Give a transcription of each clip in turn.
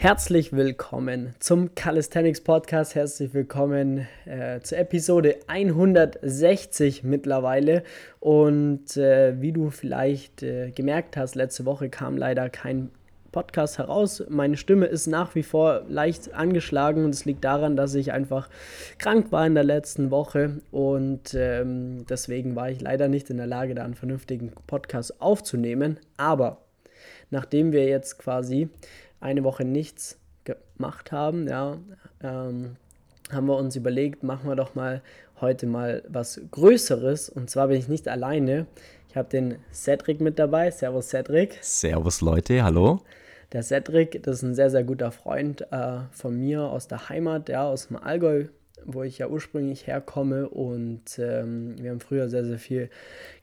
Herzlich willkommen zum Calisthenics Podcast. Herzlich willkommen äh, zur Episode 160 mittlerweile. Und äh, wie du vielleicht äh, gemerkt hast, letzte Woche kam leider kein Podcast heraus. Meine Stimme ist nach wie vor leicht angeschlagen und es liegt daran, dass ich einfach krank war in der letzten Woche und ähm, deswegen war ich leider nicht in der Lage, da einen vernünftigen Podcast aufzunehmen. Aber nachdem wir jetzt quasi eine Woche nichts gemacht haben, ja, ähm, haben wir uns überlegt, machen wir doch mal heute mal was Größeres. Und zwar bin ich nicht alleine. Ich habe den Cedric mit dabei. Servus Cedric. Servus Leute, hallo. Der Cedric, das ist ein sehr, sehr guter Freund äh, von mir aus der Heimat, ja, aus dem Allgäu, wo ich ja ursprünglich herkomme. Und ähm, wir haben früher sehr, sehr viel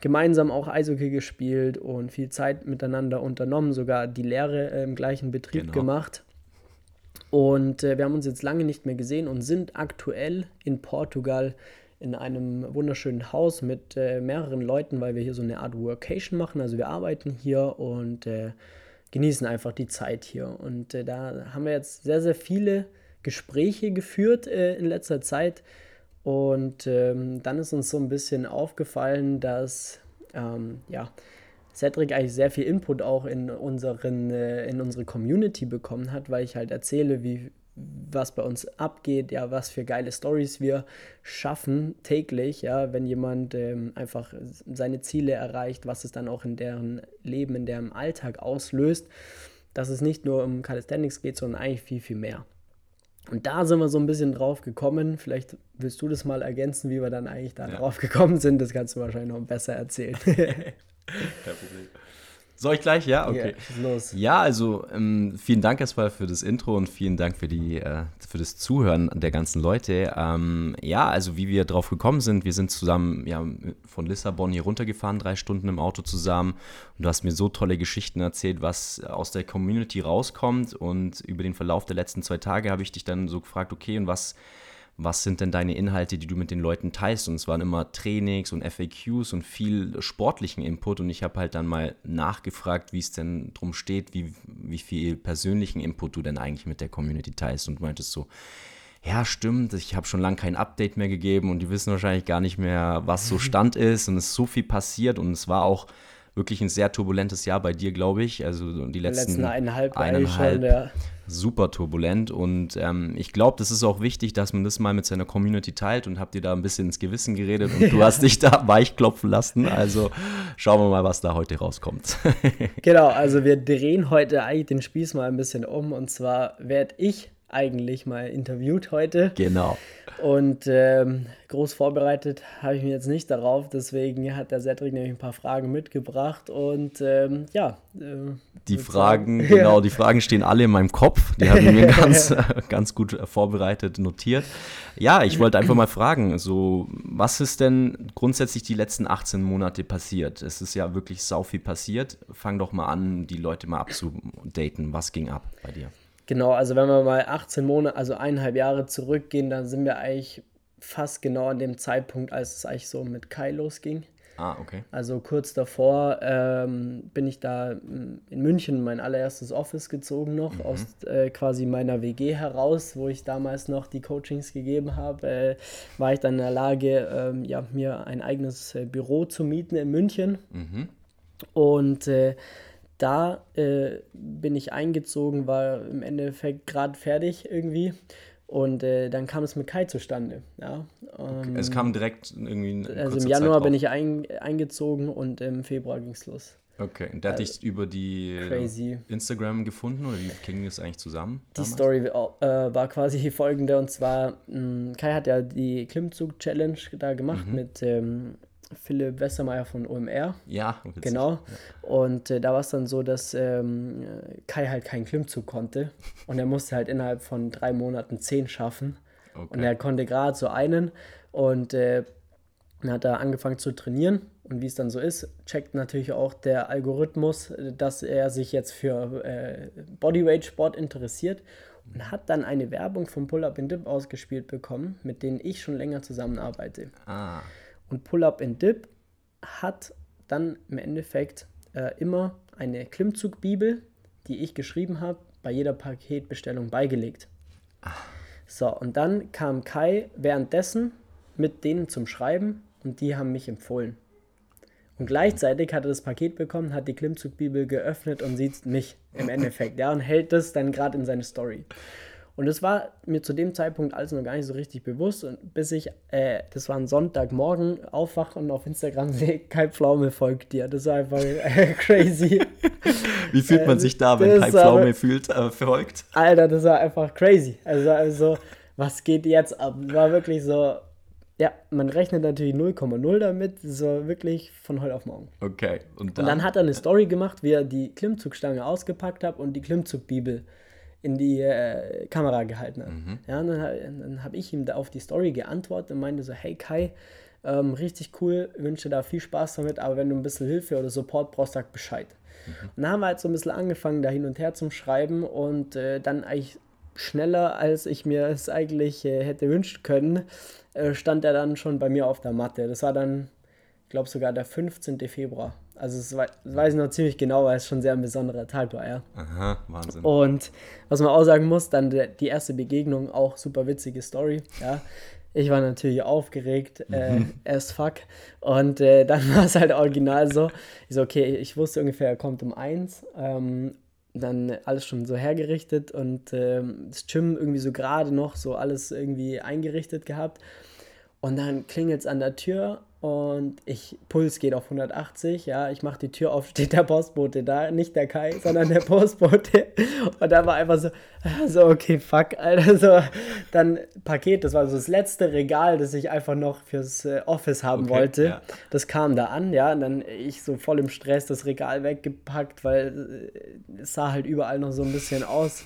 gemeinsam auch Eishockey gespielt und viel Zeit miteinander unternommen, sogar die Lehre äh, im gleichen Betrieb genau. gemacht. Und äh, wir haben uns jetzt lange nicht mehr gesehen und sind aktuell in Portugal in einem wunderschönen Haus mit äh, mehreren Leuten, weil wir hier so eine Art Workation machen. Also wir arbeiten hier und äh, genießen einfach die Zeit hier. Und äh, da haben wir jetzt sehr, sehr viele Gespräche geführt äh, in letzter Zeit. Und ähm, dann ist uns so ein bisschen aufgefallen, dass ähm, ja, Cedric eigentlich sehr viel Input auch in, unseren, äh, in unsere Community bekommen hat, weil ich halt erzähle, wie, was bei uns abgeht, ja, was für geile Stories wir schaffen täglich, ja, wenn jemand ähm, einfach seine Ziele erreicht, was es dann auch in deren Leben, in deren Alltag auslöst, dass es nicht nur um Calisthenics geht, sondern eigentlich viel, viel mehr. Und da sind wir so ein bisschen drauf gekommen. Vielleicht willst du das mal ergänzen, wie wir dann eigentlich da ja. drauf gekommen sind. Das kannst du wahrscheinlich noch besser erzählen. Kein Problem. Soll ich gleich? Ja, okay. Ja, los. Ja, also ähm, vielen Dank erstmal für das Intro und vielen Dank für, die, äh, für das Zuhören der ganzen Leute. Ähm, ja, also wie wir drauf gekommen sind, wir sind zusammen ja, von Lissabon hier runtergefahren, drei Stunden im Auto zusammen. Und du hast mir so tolle Geschichten erzählt, was aus der Community rauskommt. Und über den Verlauf der letzten zwei Tage habe ich dich dann so gefragt, okay, und was was sind denn deine Inhalte, die du mit den Leuten teilst? Und es waren immer Trainings und FAQs und viel sportlichen Input. Und ich habe halt dann mal nachgefragt, wie es denn drum steht, wie, wie viel persönlichen Input du denn eigentlich mit der Community teilst. Und meintest so, ja, stimmt, ich habe schon lange kein Update mehr gegeben und die wissen wahrscheinlich gar nicht mehr, was so Stand ist. Und es ist so viel passiert und es war auch wirklich ein sehr turbulentes Jahr bei dir, glaube ich. Also die letzten, letzten eineinhalb, eineinhalb schon, ja. super turbulent. Und ähm, ich glaube, das ist auch wichtig, dass man das mal mit seiner Community teilt und habt dir da ein bisschen ins Gewissen geredet und du hast dich da weichklopfen lassen. Also schauen wir mal, was da heute rauskommt. genau, also wir drehen heute eigentlich den Spieß mal ein bisschen um. Und zwar werde ich eigentlich mal interviewt heute. Genau. Und ähm, groß vorbereitet habe ich mich jetzt nicht darauf, deswegen hat der Cedric nämlich ein paar Fragen mitgebracht und ähm, ja. Äh, die Fragen, sagen, genau, die Fragen stehen alle in meinem Kopf. Die habe ich mir ganz, ganz gut vorbereitet, notiert. Ja, ich wollte einfach mal fragen, so, was ist denn grundsätzlich die letzten 18 Monate passiert? Es ist ja wirklich sau viel passiert. Fang doch mal an, die Leute mal abzudaten. Was ging ab bei dir? Genau, also wenn wir mal 18 Monate, also eineinhalb Jahre zurückgehen, dann sind wir eigentlich fast genau an dem Zeitpunkt, als es eigentlich so mit Kai losging. Ah, okay. Also kurz davor ähm, bin ich da in München mein allererstes Office gezogen noch, mhm. aus äh, quasi meiner WG heraus, wo ich damals noch die Coachings gegeben habe, äh, war ich dann in der Lage, ähm, ja, mir ein eigenes äh, Büro zu mieten in München. Mhm. Und äh, da äh, bin ich eingezogen, war im Endeffekt gerade fertig irgendwie. Und äh, dann kam es mit Kai zustande. Ja. Okay. Es kam direkt irgendwie. Also im Januar bin ich ein, eingezogen und im Februar ging es los. Okay, und der also, hat dich über die crazy. Instagram gefunden oder wie ging das eigentlich zusammen? Die damals? Story äh, war quasi folgende und zwar, mh, mm, Kai hat ja die Klimmzug-Challenge da gemacht mhm. mit ähm, Philipp Westermeier von OMR. Ja, witzig. genau. Und äh, da war es dann so, dass ähm, Kai halt keinen Klimmzug konnte und er musste halt innerhalb von drei Monaten zehn schaffen. Okay. Und er konnte gerade so einen und äh, dann hat er angefangen zu trainieren und wie es dann so ist, checkt natürlich auch der Algorithmus, dass er sich jetzt für äh, Bodyweight Sport interessiert und hat dann eine Werbung vom Pull-Up in Dip ausgespielt bekommen, mit denen ich schon länger zusammenarbeite. Ah. Und Pull-Up and Dip hat dann im Endeffekt äh, immer eine Klimmzugbibel, die ich geschrieben habe, bei jeder Paketbestellung beigelegt. So, und dann kam Kai währenddessen mit denen zum Schreiben und die haben mich empfohlen. Und gleichzeitig hat er das Paket bekommen, hat die Klimmzugbibel geöffnet und sieht mich im Endeffekt, ja, und hält das dann gerade in seine Story. Und das war mir zu dem Zeitpunkt alles noch gar nicht so richtig bewusst. Und bis ich, äh, das war ein Sonntagmorgen, aufwache und auf Instagram sehe, Kai Pflaume folgt dir. Das war einfach äh, crazy. Wie fühlt man äh, sich da, wenn Kai Pflaume aber, fühlt, äh, folgt? Alter, das war einfach crazy. Also, also, was geht jetzt ab? War wirklich so, ja, man rechnet natürlich 0,0 damit, so wirklich von heute auf morgen. Okay. Und dann? und dann hat er eine Story gemacht, wie er die Klimmzugstange ausgepackt hat und die Klimmzugbibel in die äh, Kamera gehalten hat. Mhm. Ja, dann, dann habe ich ihm da auf die Story geantwortet und meinte so, hey Kai, ähm, richtig cool, wünsche da viel Spaß damit, aber wenn du ein bisschen Hilfe oder Support brauchst, sag Bescheid. Mhm. Und dann haben wir halt so ein bisschen angefangen, da hin und her zum Schreiben und äh, dann eigentlich schneller, als ich mir es eigentlich äh, hätte wünschen können, äh, stand er dann schon bei mir auf der Matte. Das war dann, ich glaube sogar der 15. Februar. Also das, weiß ich noch ziemlich genau, weil es schon sehr ein besonderer Tag war, ja. Aha, Wahnsinn. Und was man auch sagen muss, dann die erste Begegnung, auch super witzige Story, ja. Ich war natürlich aufgeregt, äh, mhm. as fuck. Und äh, dann war es halt original so. Ich so, okay, ich wusste ungefähr, er kommt um eins. Ähm, dann alles schon so hergerichtet und ähm, das Gym irgendwie so gerade noch so alles irgendwie eingerichtet gehabt. Und dann klingelt es an der Tür und ich, Puls geht auf 180, ja, ich mache die Tür auf, steht der Postbote da, nicht der Kai, sondern der Postbote. Und da war einfach so, so, okay, fuck, Alter, so, dann Paket, das war so das letzte Regal, das ich einfach noch fürs äh, Office haben okay, wollte. Ja. Das kam da an, ja, und dann ich so voll im Stress das Regal weggepackt, weil äh, es sah halt überall noch so ein bisschen aus.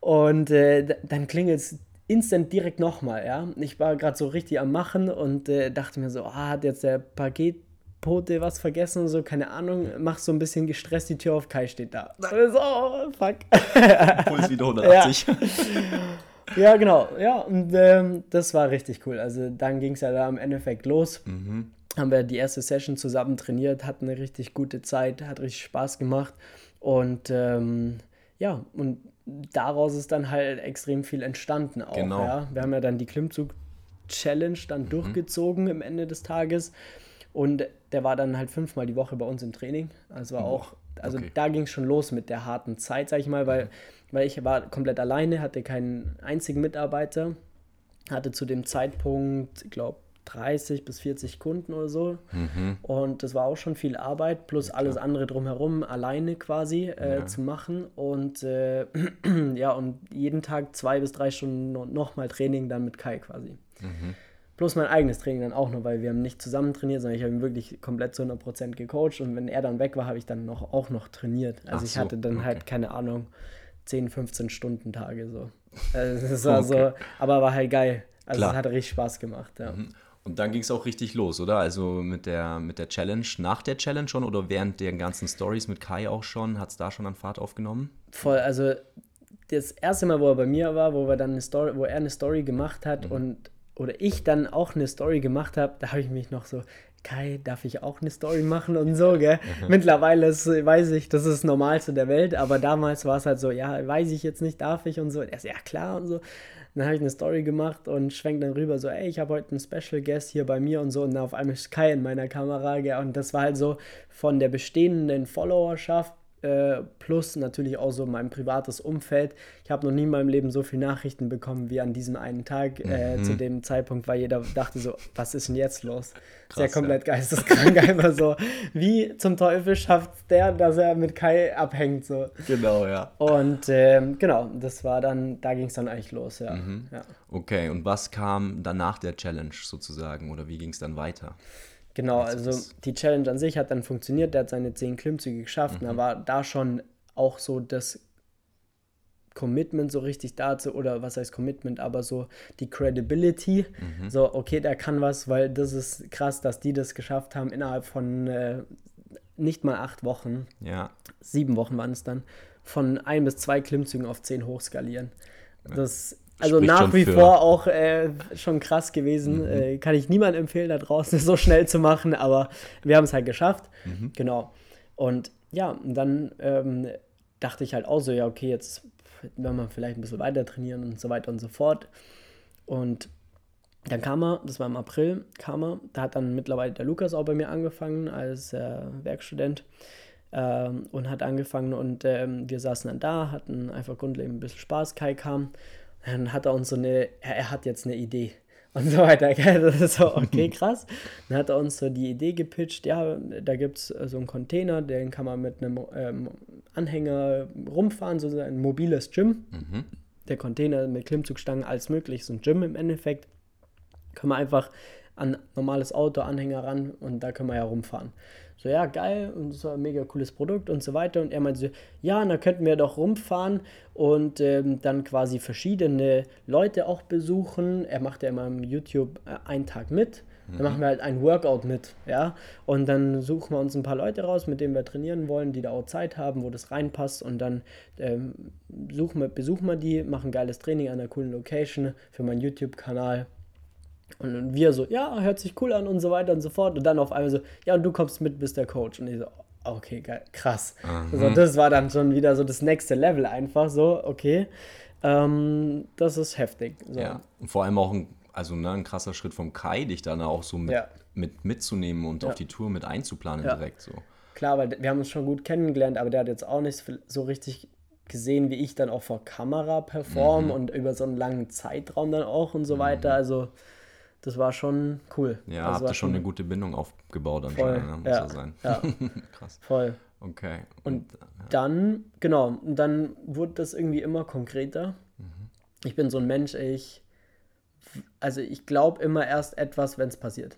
Und äh, dann klingelt es instant direkt nochmal, ja. Ich war gerade so richtig am Machen und äh, dachte mir so, ah, hat jetzt der Paketpote was vergessen und so, keine Ahnung, mach so ein bisschen gestresst, die Tür auf, Kai steht da. So, oh, fuck. Puls wieder 180. Ja. ja, genau, ja, und ähm, das war richtig cool. Also dann ging es ja da im Endeffekt los. Mhm. Haben wir die erste Session zusammen trainiert, hatten eine richtig gute Zeit, hat richtig Spaß gemacht und ähm, ja, und daraus ist dann halt extrem viel entstanden auch. Genau. Ja? Wir haben ja dann die Klimmzug-Challenge dann mhm. durchgezogen im Ende des Tages. Und der war dann halt fünfmal die Woche bei uns im Training. Also war auch, also okay. da ging es schon los mit der harten Zeit, sag ich mal, weil, mhm. weil ich war komplett alleine, hatte keinen einzigen Mitarbeiter, hatte zu dem Zeitpunkt, ich glaube, 30 bis 40 Kunden oder so. Mhm. Und das war auch schon viel Arbeit, plus ja, alles andere drumherum alleine quasi äh, ja. zu machen. Und äh, ja, und jeden Tag zwei bis drei Stunden nochmal Training dann mit Kai quasi. Mhm. Plus mein eigenes Training dann auch noch, weil wir haben nicht zusammen trainiert, sondern ich habe ihn wirklich komplett zu 100% gecoacht. Und wenn er dann weg war, habe ich dann noch, auch noch trainiert. Also Ach ich so, hatte dann okay. halt, keine Ahnung, 10, 15 Stunden Tage so. Also das war okay. so, aber war halt geil. Also es hat richtig Spaß gemacht, ja. Mhm. Und dann ging es auch richtig los, oder? Also mit der, mit der Challenge, nach der Challenge schon oder während der ganzen Stories mit Kai auch schon? Hat es da schon an Fahrt aufgenommen? Voll, also das erste Mal, wo er bei mir war, wo wir dann eine Story, wo er eine Story gemacht hat mhm. und oder ich dann auch eine Story gemacht habe, da habe ich mich noch so, Kai, darf ich auch eine Story machen und so, gell? Mhm. Mittlerweile ist, weiß ich, das ist das Normalste der Welt, aber damals war es halt so, ja, weiß ich jetzt nicht, darf ich und so. Er ist ja klar und so dann habe ich eine Story gemacht und schwenk dann rüber so, ey, ich habe heute einen Special Guest hier bei mir und so und dann auf einmal ist Kai in meiner Kamera ja, und das war halt so von der bestehenden Followerschaft äh, plus natürlich auch so mein privates Umfeld. Ich habe noch nie in meinem Leben so viele Nachrichten bekommen wie an diesem einen Tag. Äh, mhm. Zu dem Zeitpunkt, weil jeder dachte so, was ist denn jetzt los? Krass, Sehr komplett ja. geisteskrank, einfach so. Wie zum Teufel schafft der, dass er mit Kai abhängt? So. Genau, ja. Und ähm, genau, das war dann, da ging es dann eigentlich los, ja. Mhm. ja. Okay, und was kam danach der Challenge sozusagen oder wie ging es dann weiter? Genau, also die Challenge an sich hat dann funktioniert, der hat seine zehn Klimmzüge geschafft mhm. und da war da schon auch so das Commitment so richtig dazu, oder was heißt Commitment, aber so die Credibility, mhm. so okay, der kann was, weil das ist krass, dass die das geschafft haben innerhalb von äh, nicht mal acht Wochen, ja. sieben Wochen waren es dann, von ein bis zwei Klimmzügen auf zehn hochskalieren. Das also nach wie vor auch äh, schon krass gewesen. Mhm. Äh, kann ich niemandem empfehlen, da draußen so schnell zu machen, aber wir haben es halt geschafft. Mhm. Genau. Und ja, dann, ähm, dachte ich halt auch so, ja, okay, jetzt werden wir vielleicht ein bisschen weiter trainieren und so weiter und so fort. Und dann kam er, das war im April, kam er, da hat dann mittlerweile der Lukas auch bei mir angefangen als äh, Werkstudent ähm, und hat angefangen und ähm, wir saßen dann da, hatten einfach grundlegend ein bisschen Spaß. Kai kam, dann hat er uns so eine, er, er hat jetzt eine Idee und so weiter. Das ist so, okay, krass. Dann hat er uns so die Idee gepitcht, ja, da gibt es so einen Container, den kann man mit einem ähm, Anhänger rumfahren, so ein mobiles Gym. Mhm. Der Container mit Klimmzugstangen, alles möglich, so ein Gym im Endeffekt. Können wir einfach an normales Auto, Anhänger ran und da können wir ja rumfahren. So, ja, geil, und war ein mega cooles Produkt und so weiter. Und er meinte so, ja, da könnten wir doch rumfahren und ähm, dann quasi verschiedene Leute auch besuchen. Er macht ja immer im YouTube äh, einen Tag mit. Dann mhm. machen wir halt ein Workout mit, ja. Und dann suchen wir uns ein paar Leute raus, mit denen wir trainieren wollen, die da auch Zeit haben, wo das reinpasst. Und dann ähm, suchen wir, besuchen wir die, machen geiles Training an einer coolen Location für meinen YouTube-Kanal. Und wir so, ja, hört sich cool an und so weiter und so fort. Und dann auf einmal so, ja, und du kommst mit, bist der Coach. Und ich so, okay, geil, krass. Mhm. Also das war dann schon wieder so das nächste Level einfach so, okay. Ähm, das ist heftig. So. Ja, und vor allem auch ein, also, ne, ein krasser Schritt vom Kai, dich dann auch so mit, ja. mit mitzunehmen und ja. auf die Tour mit einzuplanen ja. direkt so. Klar, weil wir haben uns schon gut kennengelernt, aber der hat jetzt auch nicht so richtig gesehen, wie ich dann auch vor Kamera performe mhm. und über so einen langen Zeitraum dann auch und so mhm. weiter. Also das war schon cool. Ja, also habt ihr schon eine gute Bindung aufgebaut anscheinend, ne? muss ja, sein. Ja, krass. Voll. Okay. Und, ja. dann, genau, und dann wurde das irgendwie immer konkreter. Mhm. Ich bin so ein Mensch, ich, also ich glaube immer erst etwas, wenn es passiert.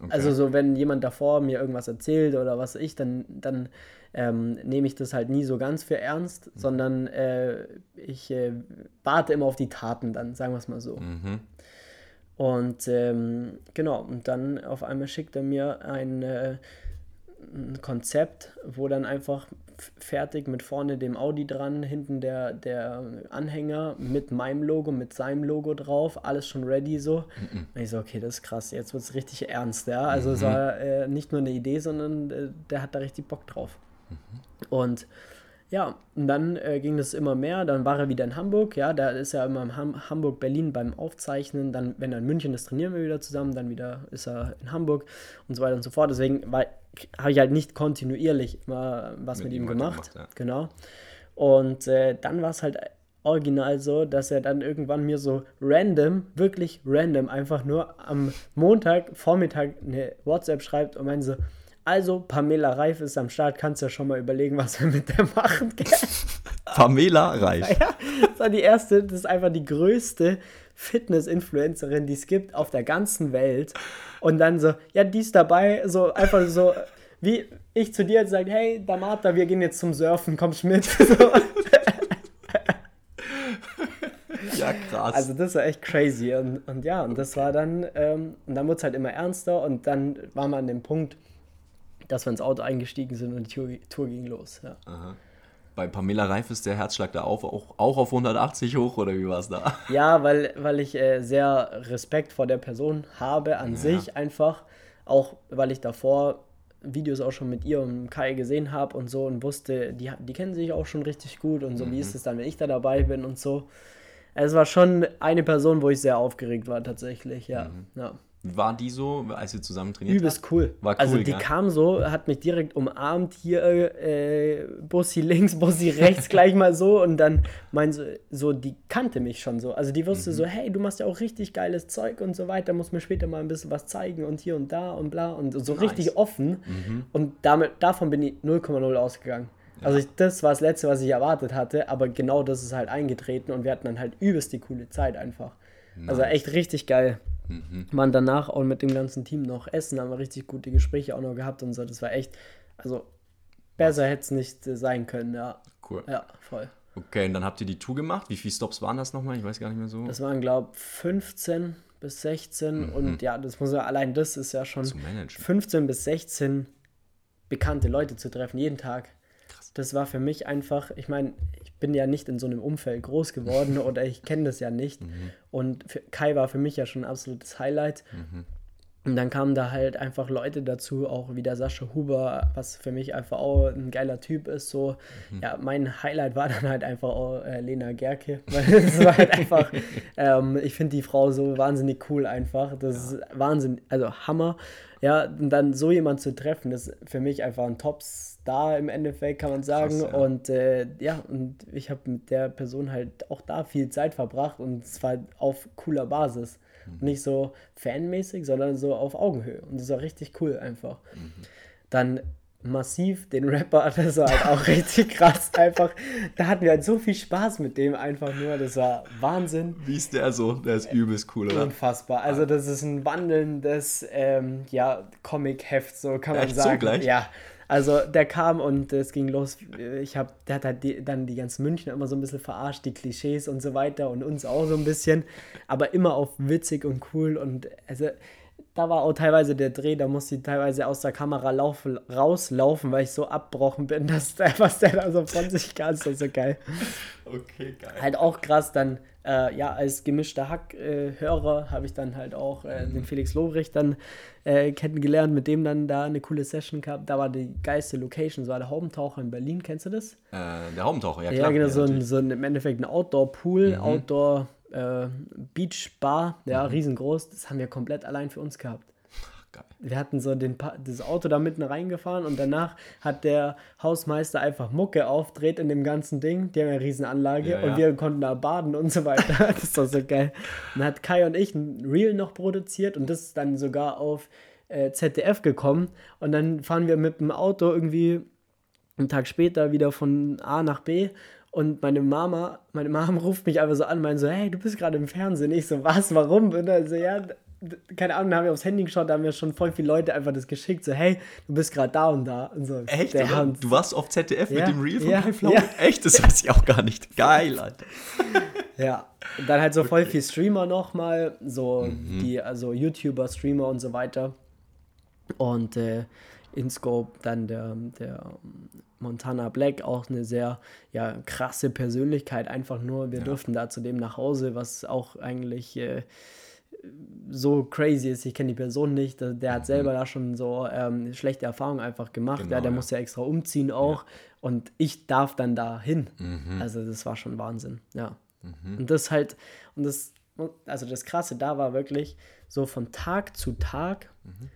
Okay. Also so, wenn jemand davor mir irgendwas erzählt oder was ich, dann, dann ähm, nehme ich das halt nie so ganz für ernst, mhm. sondern äh, ich äh, warte immer auf die Taten dann, sagen wir es mal so. Mhm. Und ähm, genau, und dann auf einmal schickt er mir ein, äh, ein Konzept, wo dann einfach fertig mit vorne dem Audi dran, hinten der, der Anhänger mit meinem Logo, mit seinem Logo drauf, alles schon ready so. Mhm. Und ich so, okay, das ist krass, jetzt wird es richtig ernst, ja. Also mhm. es war äh, nicht nur eine Idee, sondern äh, der hat da richtig Bock drauf. Mhm. Und ja, und dann äh, ging das immer mehr. Dann war er wieder in Hamburg. Ja, da ist er immer in Ham Hamburg, Berlin beim Aufzeichnen. Dann, wenn er in München ist, trainieren wir wieder zusammen. Dann wieder ist er in Hamburg und so weiter und so fort. Deswegen habe ich halt nicht kontinuierlich immer was mit, mit ihm gemacht. gemacht ja. Genau. Und äh, dann war es halt original so, dass er dann irgendwann mir so random, wirklich random, einfach nur am Montag Vormittag eine WhatsApp schreibt und meint so, also, Pamela Reif ist am Start. Kannst ja schon mal überlegen, was wir mit der machen. Pamela Reif. Ja, das war die erste, das ist einfach die größte Fitness-Influencerin, die es gibt auf der ganzen Welt. Und dann so, ja, die ist dabei, so einfach so, wie ich zu dir sage, hey, Damata, wir gehen jetzt zum Surfen, kommst mit? So. ja, krass. Also das war echt crazy. Und, und ja, und das war dann, ähm, und dann wurde es halt immer ernster und dann war man an dem Punkt, dass wir ins Auto eingestiegen sind und die Tour, Tour ging los. Ja. Bei Pamela Reif ist der Herzschlag da auf, auch, auch auf 180 hoch oder wie war es da? Ja, weil, weil ich äh, sehr Respekt vor der Person habe an ja. sich einfach. Auch weil ich davor Videos auch schon mit ihr und Kai gesehen habe und so und wusste, die, die kennen sich auch schon richtig gut und so, mhm. wie ist es dann, wenn ich da dabei bin und so. Es war schon eine Person, wo ich sehr aufgeregt war tatsächlich, ja. Mhm. ja. War die so, als wir zusammen trainiert Übelst cool. War also cool, Also die ja. kam so, hat mich direkt umarmt, hier äh, Bussi links, Bussi rechts, gleich mal so und dann mein so, so, die kannte mich schon so. Also die wusste mhm. so, hey, du machst ja auch richtig geiles Zeug und so weiter, muss mir später mal ein bisschen was zeigen und hier und da und bla und so nice. richtig offen. Mhm. Und damit, davon bin ich 0,0 ausgegangen. Ja. Also ich, das war das Letzte, was ich erwartet hatte, aber genau das ist halt eingetreten und wir hatten dann halt übelst die coole Zeit einfach. Also nice. Also echt richtig geil. Mhm. Waren danach auch mit dem ganzen Team noch essen, haben wir richtig gute Gespräche auch noch gehabt und so. Das war echt, also besser hätte es nicht äh, sein können, ja. Cool. Ja, voll. Okay, und dann habt ihr die Tour gemacht. Wie viele Stops waren das nochmal? Ich weiß gar nicht mehr so. Das waren, glaube ich, 15 bis 16. Mhm. Und ja, das muss ja, allein das ist ja schon 15 bis 16 bekannte Leute zu treffen, jeden Tag. Das war für mich einfach, ich meine, bin ja nicht in so einem Umfeld groß geworden oder ich kenne das ja nicht. Mhm. Und für, Kai war für mich ja schon ein absolutes Highlight. Mhm. Und dann kamen da halt einfach Leute dazu, auch wie der Sascha Huber, was für mich einfach auch ein geiler Typ ist. So, mhm. ja, mein Highlight war dann halt einfach auch äh, Lena Gerke, weil es war halt einfach, ähm, ich finde die Frau so wahnsinnig cool einfach. Das ja. ist Wahnsinn, also Hammer. Ja, und dann so jemand zu treffen, ist für mich einfach ein Top-Star im Endeffekt, kann man sagen. Krass, ja. Und äh, ja, und ich habe mit der Person halt auch da viel Zeit verbracht und zwar auf cooler Basis. Mhm. Nicht so fanmäßig, sondern so auf Augenhöhe. Und das war richtig cool einfach. Mhm. Dann massiv den Rapper, das war halt auch richtig krass einfach. Da hatten wir halt so viel Spaß mit dem einfach nur, das war Wahnsinn. Wie ist der so? Der ist übelst cool, oder? Unfassbar. Also das ist ein wandelndes ähm, ja, Comic-Heft, so kann man Echt sagen. So gleich? Ja, also der kam und es ging los. Ich habe, der hat halt die, dann die ganzen München immer so ein bisschen verarscht, die Klischees und so weiter und uns auch so ein bisschen, aber immer auf witzig und cool und also da war auch teilweise der Dreh, da musste ich teilweise aus der Kamera laufen, rauslaufen, weil ich so abbrochen bin, dass der, was der da so von sich ist das so geil. Okay, geil. Halt auch krass, dann äh, ja, als gemischter Hack-Hörer äh, habe ich dann halt auch äh, mhm. den Felix Lobrecht dann äh, kennengelernt, mit dem dann da eine coole Session gehabt. Da war die geilste Location, das war der Haubentaucher in Berlin, kennst du das? Äh, der Haubentaucher, ja klar. Ja, genau, ja, so, ein, so ein, im Endeffekt ein Outdoor-Pool, mhm. Outdoor- äh, Beach Bar, ja, mhm. riesengroß, das haben wir komplett allein für uns gehabt. Geil. Wir hatten so den das Auto da mitten reingefahren und danach hat der Hausmeister einfach Mucke aufdreht in dem ganzen Ding. Die haben eine Riesenanlage ja, und ja. wir konnten da baden und so weiter. das ist doch so geil. dann hat Kai und ich ein Reel noch produziert und das ist dann sogar auf äh, ZDF gekommen. Und dann fahren wir mit dem Auto irgendwie einen Tag später wieder von A nach B und meine Mama, meine Mama ruft mich einfach so an, meint so, hey, du bist gerade im Fernsehen. Ich so, was, warum? Und dann so, ja, keine Ahnung, da haben wir aufs Handy geschaut, da haben wir schon voll viele Leute einfach das geschickt, so, hey, du bist gerade da und da. Und so, Echt? Du warst auf ZDF ja, mit dem Reel von ja, Kai ja. Echt? Das weiß ich auch gar nicht. Geil, Alter. ja, und dann halt so voll viel Streamer nochmal, so mhm. die, also YouTuber, Streamer und so weiter. Und äh, InScope, dann der, der Montana Black, auch eine sehr ja, krasse Persönlichkeit, einfach nur, wir ja. durften da zu dem nach Hause, was auch eigentlich äh, so crazy ist. Ich kenne die Person nicht, der, der hat mhm. selber da schon so ähm, schlechte Erfahrungen einfach gemacht. Genau, ja, der ja. muss ja extra umziehen auch und ich darf dann da hin. Mhm. Also das war schon Wahnsinn, ja. Mhm. Und das halt, und das, also das Krasse da war wirklich so von Tag zu Tag mhm.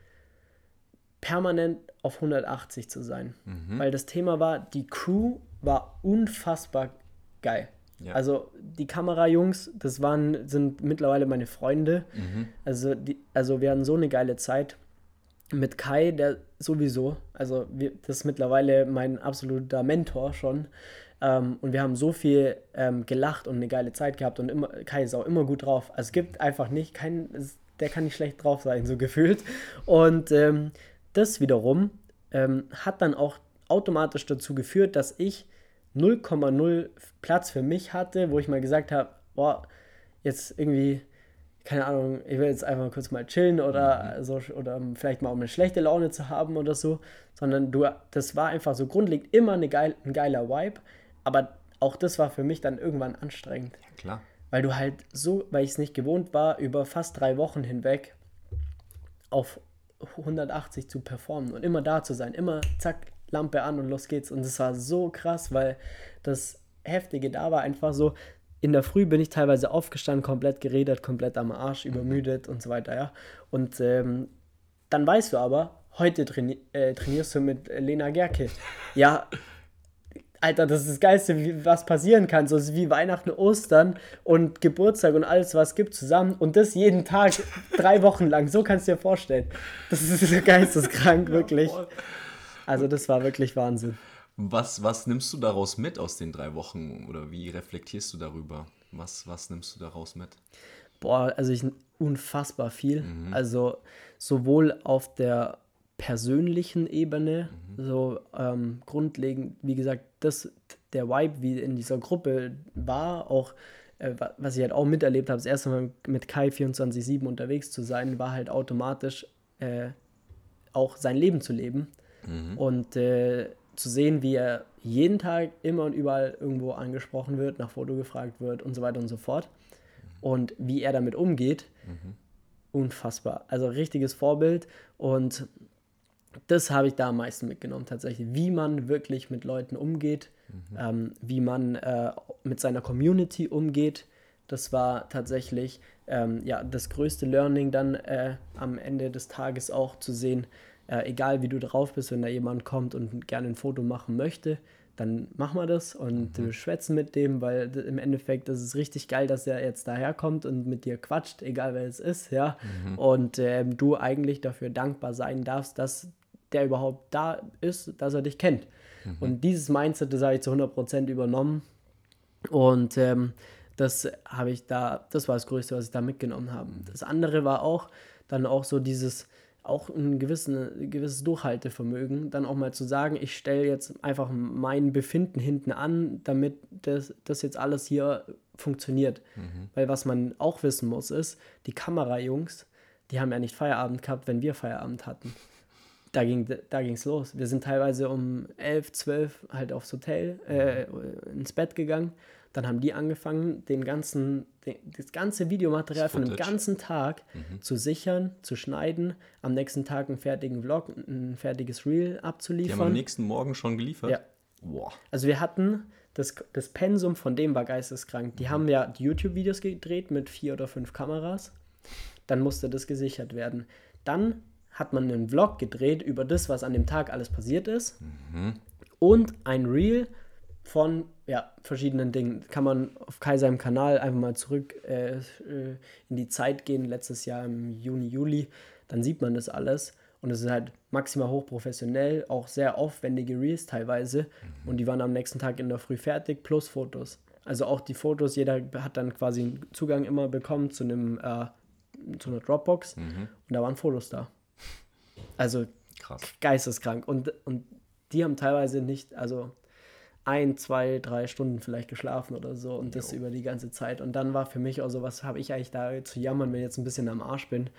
Permanent auf 180 zu sein. Mhm. Weil das Thema war, die Crew war unfassbar geil. Ja. Also die Kamerajungs, das waren, sind mittlerweile meine Freunde. Mhm. Also, die, also wir hatten so eine geile Zeit. Mit Kai, der sowieso, also wir, das ist mittlerweile mein absoluter Mentor schon. Ähm, und wir haben so viel ähm, gelacht und eine geile Zeit gehabt und immer, Kai ist auch immer gut drauf. Also es gibt einfach nicht, kein, der kann nicht schlecht drauf sein, so gefühlt. Und ähm, das wiederum ähm, hat dann auch automatisch dazu geführt, dass ich 0,0 Platz für mich hatte, wo ich mal gesagt habe, boah, jetzt irgendwie, keine Ahnung, ich will jetzt einfach kurz mal chillen oder mhm. so oder vielleicht mal um eine schlechte Laune zu haben oder so, sondern du, das war einfach so grundlegend immer eine geil, ein geiler Vibe, aber auch das war für mich dann irgendwann anstrengend. Ja, klar. Weil du halt so, weil ich es nicht gewohnt war, über fast drei Wochen hinweg auf 180 zu performen und immer da zu sein, immer zack, Lampe an und los geht's. Und es war so krass, weil das Heftige da war einfach so, in der Früh bin ich teilweise aufgestanden, komplett geredet, komplett am Arsch, mhm. übermüdet und so weiter, ja. Und ähm, dann weißt du aber, heute traini äh, trainierst du mit Lena Gerke. Ja, Alter, das ist das Geilste, was passieren kann. So ist wie Weihnachten, Ostern und Geburtstag und alles, was es gibt, zusammen. Und das jeden Tag, drei Wochen lang. So kannst du dir vorstellen. Das ist so geisteskrank, wirklich. Also, das war wirklich Wahnsinn. Was, was nimmst du daraus mit aus den drei Wochen? Oder wie reflektierst du darüber? Was, was nimmst du daraus mit? Boah, also ich unfassbar viel. Mhm. Also sowohl auf der persönlichen Ebene, mhm. so ähm, grundlegend, wie gesagt, das, der Vibe, wie in dieser Gruppe war, auch äh, was ich halt auch miterlebt habe, das erste Mal mit Kai 24-7 unterwegs zu sein, war halt automatisch äh, auch sein Leben zu leben. Mhm. Und äh, zu sehen, wie er jeden Tag immer und überall irgendwo angesprochen wird, nach Foto gefragt wird und so weiter und so fort. Und wie er damit umgeht. Mhm unfassbar. Also richtiges Vorbild und das habe ich da am meisten mitgenommen tatsächlich, wie man wirklich mit Leuten umgeht, mhm. ähm, wie man äh, mit seiner Community umgeht. Das war tatsächlich ähm, ja, das größte Learning dann äh, am Ende des Tages auch zu sehen, äh, egal wie du drauf bist, wenn da jemand kommt und gerne ein Foto machen möchte, dann machen wir das und mhm. schwätzen mit dem, weil im Endeffekt ist es richtig geil, dass er jetzt daherkommt und mit dir quatscht, egal wer es ist, ja. Mhm. Und ähm, du eigentlich dafür dankbar sein darfst, dass der überhaupt da ist, dass er dich kennt. Mhm. Und dieses Mindset, das habe ich zu 100% übernommen. Und ähm, das habe ich da, das war das Größte, was ich da mitgenommen habe. Mhm. Das andere war auch dann auch so dieses, auch ein, gewissen, gewisses Durchhaltevermögen, dann auch mal zu sagen, ich stelle jetzt einfach mein Befinden hinten an, damit das, das jetzt alles hier funktioniert. Mhm. Weil was man auch wissen muss, ist, die Kamerajungs, die haben ja nicht Feierabend gehabt, wenn wir Feierabend hatten. Da ging es da los. Wir sind teilweise um 11, 12 halt aufs Hotel, äh, ins Bett gegangen dann haben die angefangen, den ganzen, den, das ganze Videomaterial das von dem ganzen Tag mhm. zu sichern, zu schneiden, am nächsten Tag einen fertigen Vlog, ein fertiges Reel abzuliefern. Die haben am nächsten Morgen schon geliefert? Ja. Wow. Also wir hatten, das, das Pensum von dem war geisteskrank. Die mhm. haben ja die YouTube-Videos gedreht mit vier oder fünf Kameras. Dann musste das gesichert werden. Dann hat man einen Vlog gedreht über das, was an dem Tag alles passiert ist. Mhm. Und ein Reel von ja, verschiedenen Dingen. Kann man auf Kai seinem Kanal einfach mal zurück äh, äh, in die Zeit gehen, letztes Jahr im Juni, Juli, dann sieht man das alles. Und es ist halt maximal hochprofessionell, auch sehr aufwendige Reels teilweise. Mhm. Und die waren am nächsten Tag in der Früh fertig, plus Fotos. Also auch die Fotos, jeder hat dann quasi einen Zugang immer bekommen zu einem äh, zu einer Dropbox mhm. und da waren Fotos da. Also Krass. geisteskrank. Und, und die haben teilweise nicht, also ein, zwei, drei Stunden vielleicht geschlafen oder so und das jo. über die ganze Zeit. Und dann war für mich auch so, was habe ich eigentlich da zu jammern, wenn ich jetzt ein bisschen am Arsch bin.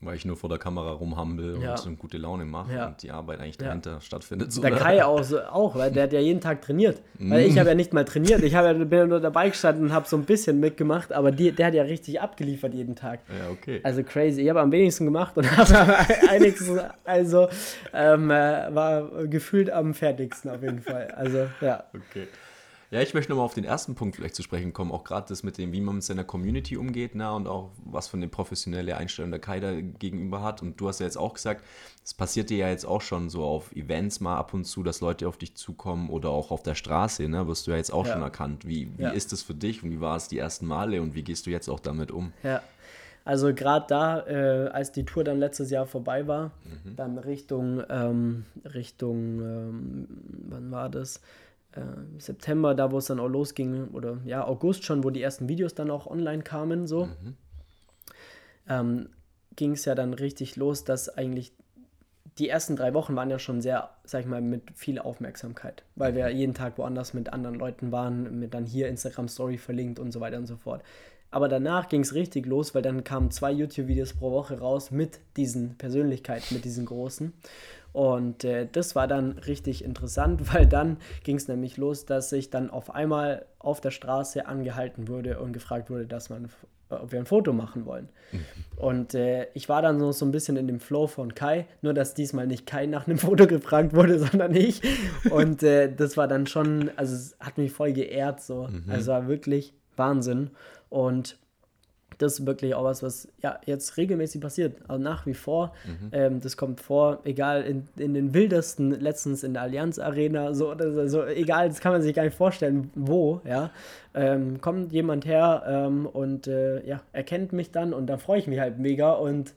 Weil ich nur vor der Kamera rumhampel ja. und so eine gute Laune mache ja. und die Arbeit eigentlich dahinter ja. stattfindet. So, der Kai auch, so, auch, weil der hat ja jeden Tag trainiert. Mm. Weil ich habe ja nicht mal trainiert. Ich ja, bin ja nur dabei gestanden und habe so ein bisschen mitgemacht, aber die, der hat ja richtig abgeliefert jeden Tag. Ja, okay. Also crazy. Ich habe am wenigsten gemacht und habe einiges, also ähm, äh, war gefühlt am fertigsten auf jeden Fall. Also, ja. Okay. Ja, ich möchte nochmal auf den ersten Punkt vielleicht zu sprechen kommen, auch gerade das mit dem, wie man mit seiner Community umgeht, na, und auch was von den professionellen Einstellungen der Kai da gegenüber hat. Und du hast ja jetzt auch gesagt, es passiert dir ja jetzt auch schon so auf Events mal ab und zu, dass Leute auf dich zukommen oder auch auf der Straße, ne, wirst du ja jetzt auch ja. schon erkannt. Wie, wie ja. ist das für dich und wie war es die ersten Male und wie gehst du jetzt auch damit um? Ja. Also gerade da, äh, als die Tour dann letztes Jahr vorbei war, mhm. dann Richtung, ähm, Richtung, ähm, wann war das? Äh, September, da wo es dann auch losging, oder ja, August schon, wo die ersten Videos dann auch online kamen, so, mhm. ähm, ging es ja dann richtig los, dass eigentlich die ersten drei Wochen waren ja schon sehr, sag ich mal, mit viel Aufmerksamkeit, weil wir mhm. jeden Tag woanders mit anderen Leuten waren, mit dann hier Instagram Story verlinkt und so weiter und so fort. Aber danach ging es richtig los, weil dann kamen zwei YouTube-Videos pro Woche raus mit diesen Persönlichkeiten, mit diesen großen. Und äh, das war dann richtig interessant, weil dann ging es nämlich los, dass ich dann auf einmal auf der Straße angehalten wurde und gefragt wurde, dass man, ob wir ein Foto machen wollen. Mhm. Und äh, ich war dann so, so ein bisschen in dem Flow von Kai, nur dass diesmal nicht Kai nach einem Foto gefragt wurde, sondern ich. Und äh, das war dann schon, also es hat mich voll geehrt so. Mhm. Also war wirklich Wahnsinn. Und das ist wirklich auch was, was ja jetzt regelmäßig passiert. Also nach wie vor. Mhm. Ähm, das kommt vor, egal in, in den wildesten, letztens in der Allianz Arena, so oder so, egal, das kann man sich gar nicht vorstellen, wo, ja. Ähm, kommt jemand her ähm, und äh, ja, erkennt mich dann und dann freue ich mich halt mega und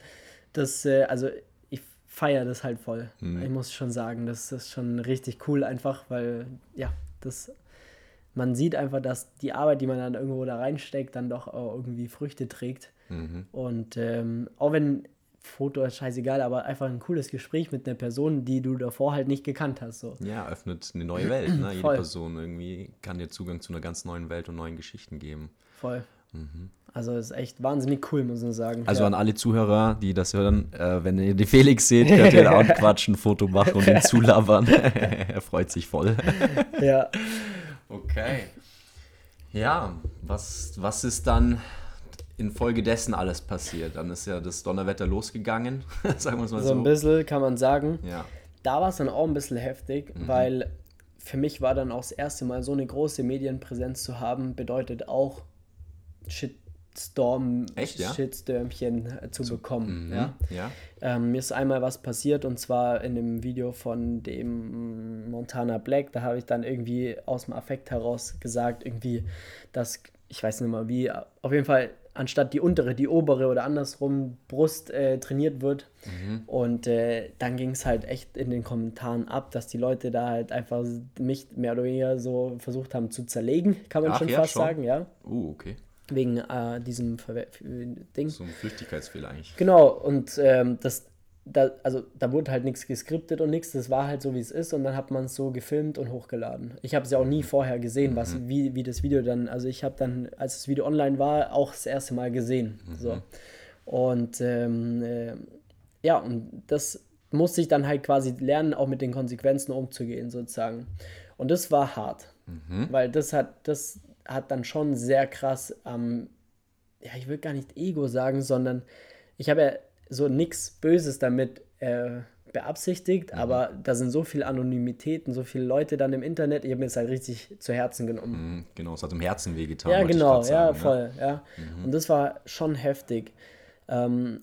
das, äh, also ich feiere das halt voll. Mhm. Ich muss schon sagen, das ist schon richtig cool einfach, weil ja, das man sieht einfach, dass die Arbeit, die man dann irgendwo da reinsteckt, dann doch auch irgendwie Früchte trägt. Mhm. Und ähm, auch wenn Foto ist scheißegal, aber einfach ein cooles Gespräch mit einer Person, die du davor halt nicht gekannt hast. So. Ja, öffnet eine neue Welt. Ne? Jede Person irgendwie kann dir Zugang zu einer ganz neuen Welt und neuen Geschichten geben. Voll. Mhm. Also ist echt wahnsinnig cool, muss man sagen. Also ja. an alle Zuhörer, die das hören, äh, wenn ihr den Felix seht, könnt ihr da auch quatschen, Foto machen und ihn zulabern. er freut sich voll. ja. Okay. Ja, was, was ist dann infolgedessen alles passiert? Dann ist ja das Donnerwetter losgegangen, sagen wir es mal so. So ein bisschen kann man sagen. Ja. Da war es dann auch ein bisschen heftig, mhm. weil für mich war dann auch das erste Mal so eine große Medienpräsenz zu haben, bedeutet auch Shitstorm, Echt, ja? Shitstürmchen äh, zu, zu, bekommen. Mhm, ja? ja. Ähm, mir ist einmal was passiert und zwar in dem Video von dem Montana Black, da habe ich dann irgendwie aus dem Affekt heraus gesagt, irgendwie, dass, ich weiß nicht mal wie, auf jeden Fall anstatt die untere, die obere oder andersrum Brust äh, trainiert wird. Mhm. Und äh, dann ging es halt echt in den Kommentaren ab, dass die Leute da halt einfach mich mehr oder weniger so versucht haben zu zerlegen, kann man Ach, schon ja, fast schon? sagen, ja. Uh, okay. Wegen äh, diesem Ver Ding. So ein Flüchtigkeitsfehler eigentlich. Genau, und ähm, das, da, also da wurde halt nichts geskriptet und nichts, das war halt so, wie es ist und dann hat man es so gefilmt und hochgeladen. Ich habe es ja auch nie vorher gesehen, was, mhm. wie, wie das Video dann, also ich habe dann, als das Video online war, auch das erste Mal gesehen. Mhm. So. Und ähm, äh, ja, und das musste ich dann halt quasi lernen, auch mit den Konsequenzen umzugehen, sozusagen. Und das war hart, mhm. weil das hat, das hat dann schon sehr krass, ähm, ja, ich will gar nicht Ego sagen, sondern ich habe ja so nichts Böses damit äh, beabsichtigt, mhm. aber da sind so viele Anonymitäten, so viele Leute dann im Internet, ich habe mir das halt richtig zu Herzen genommen. Mhm, genau, es hat im Herzen wehgetan. Ja, genau, sagen, ja, voll, ja. Mhm. Und das war schon heftig. Ähm,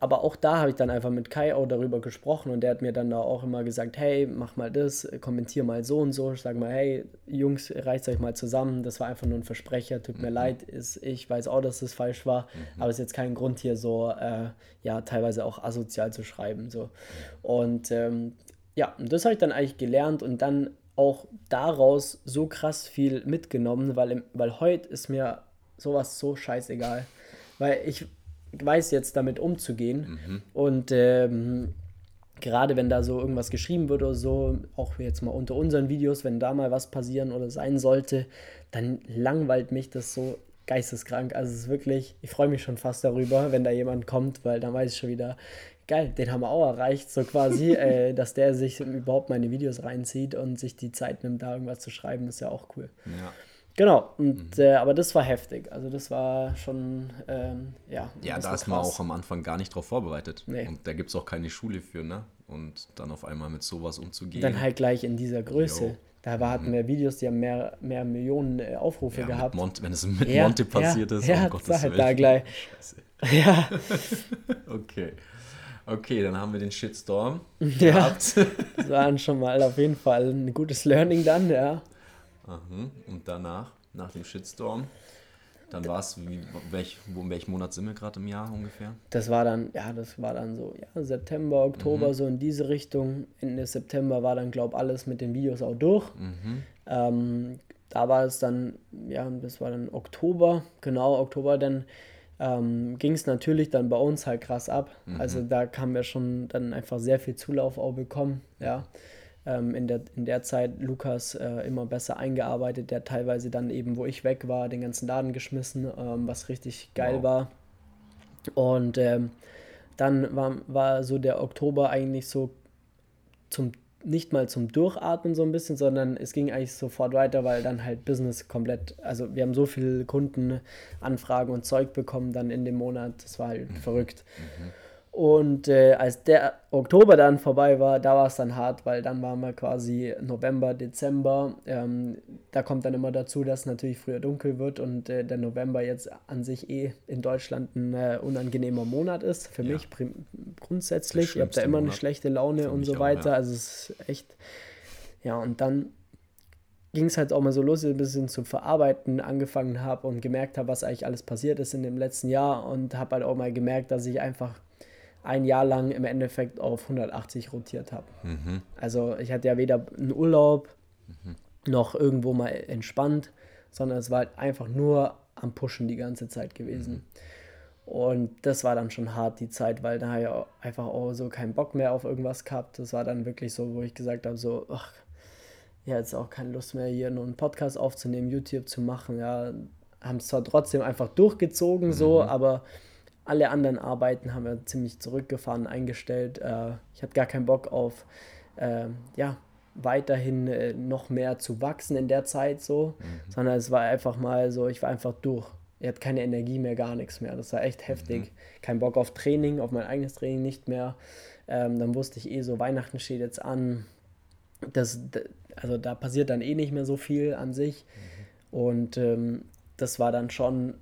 aber auch da habe ich dann einfach mit Kai auch darüber gesprochen und der hat mir dann da auch immer gesagt, hey, mach mal das, kommentier mal so und so, sag mal, hey, Jungs, reißt euch mal zusammen, das war einfach nur ein Versprecher, tut mir mhm. leid, ist, ich weiß auch, dass das falsch war, mhm. aber es ist jetzt kein Grund hier so, äh, ja, teilweise auch asozial zu schreiben, so. Und ähm, ja, und das habe ich dann eigentlich gelernt und dann auch daraus so krass viel mitgenommen, weil, weil heute ist mir sowas so scheißegal, weil ich weiß jetzt damit umzugehen. Mhm. Und ähm, gerade wenn da so irgendwas geschrieben wird oder so, auch jetzt mal unter unseren Videos, wenn da mal was passieren oder sein sollte, dann langweilt mich das so geisteskrank. Also es ist wirklich, ich freue mich schon fast darüber, wenn da jemand kommt, weil dann weiß ich schon wieder, geil, den haben wir auch erreicht, so quasi, äh, dass der sich überhaupt meine Videos reinzieht und sich die Zeit nimmt, da irgendwas zu schreiben, ist ja auch cool. Ja. Genau, und, mhm. äh, aber das war heftig. Also das war schon, ähm, ja. Ja, da ist man auch am Anfang gar nicht drauf vorbereitet. Nee. Und da gibt es auch keine Schule für, ne? Und dann auf einmal mit sowas umzugehen. Dann halt gleich in dieser Größe. Jo. Da war, hatten mhm. wir Videos, die haben mehr, mehr Millionen äh, Aufrufe ja, gehabt. Monte, wenn es mit ja, Monte passiert ja, ist, ja, um war halt da gleich. Scheiße. Ja. okay. Okay, dann haben wir den Shitstorm ja, gehabt. das war schon mal auf jeden Fall ein gutes Learning dann, ja. Aha. Und danach, nach dem Shitstorm, dann war es, welch, in welchem Monat sind wir gerade im Jahr ungefähr? Das war dann, ja, das war dann so, ja, September, Oktober, mhm. so in diese Richtung. Ende September war dann, glaube ich, alles mit den Videos auch durch. Mhm. Ähm, da war es dann, ja, das war dann Oktober, genau, Oktober, dann ähm, ging es natürlich dann bei uns halt krass ab. Mhm. Also da haben wir schon dann einfach sehr viel Zulauf auch bekommen, ja ähm, in, der, in der Zeit Lukas äh, immer besser eingearbeitet. Der teilweise dann eben, wo ich weg war, den ganzen Laden geschmissen, ähm, was richtig geil wow. war. Und ähm, dann war, war so der Oktober eigentlich so zum nicht mal zum Durchatmen so ein bisschen, sondern es ging eigentlich sofort weiter, weil dann halt Business komplett, also wir haben so viele Kundenanfragen und Zeug bekommen dann in dem Monat, das war halt mhm. verrückt. Mhm. Und äh, als der Oktober dann vorbei war, da war es dann hart, weil dann waren wir quasi November, Dezember. Ähm, da kommt dann immer dazu, dass es natürlich früher dunkel wird und äh, der November jetzt an sich eh in Deutschland ein äh, unangenehmer Monat ist. Für ja. mich grundsätzlich. Ich habe da immer Monat. eine schlechte Laune und so weiter. Auch, ja. Also es ist echt. Ja, und dann ging es halt auch mal so los, ein bisschen zu verarbeiten angefangen habe und gemerkt habe, was eigentlich alles passiert ist in dem letzten Jahr und habe halt auch mal gemerkt, dass ich einfach ein Jahr lang im Endeffekt auf 180 rotiert habe. Mhm. Also ich hatte ja weder einen Urlaub mhm. noch irgendwo mal entspannt, sondern es war halt einfach nur am Pushen die ganze Zeit gewesen. Mhm. Und das war dann schon hart, die Zeit, weil da habe ich auch einfach auch so keinen Bock mehr auf irgendwas gehabt. Das war dann wirklich so, wo ich gesagt habe, so, ach, ja, jetzt auch keine Lust mehr, hier nur einen Podcast aufzunehmen, YouTube zu machen. Ja, haben es zwar trotzdem einfach durchgezogen, so, mhm. aber alle anderen Arbeiten haben wir ziemlich zurückgefahren, eingestellt. Äh, ich hatte gar keinen Bock auf, äh, ja, weiterhin äh, noch mehr zu wachsen in der Zeit so, mhm. sondern es war einfach mal so, ich war einfach durch. ich hatte keine Energie mehr, gar nichts mehr. Das war echt heftig. Mhm. Kein Bock auf Training, auf mein eigenes Training nicht mehr. Ähm, dann wusste ich eh so, Weihnachten steht jetzt an. Das, also da passiert dann eh nicht mehr so viel an sich. Mhm. Und ähm, das war dann schon,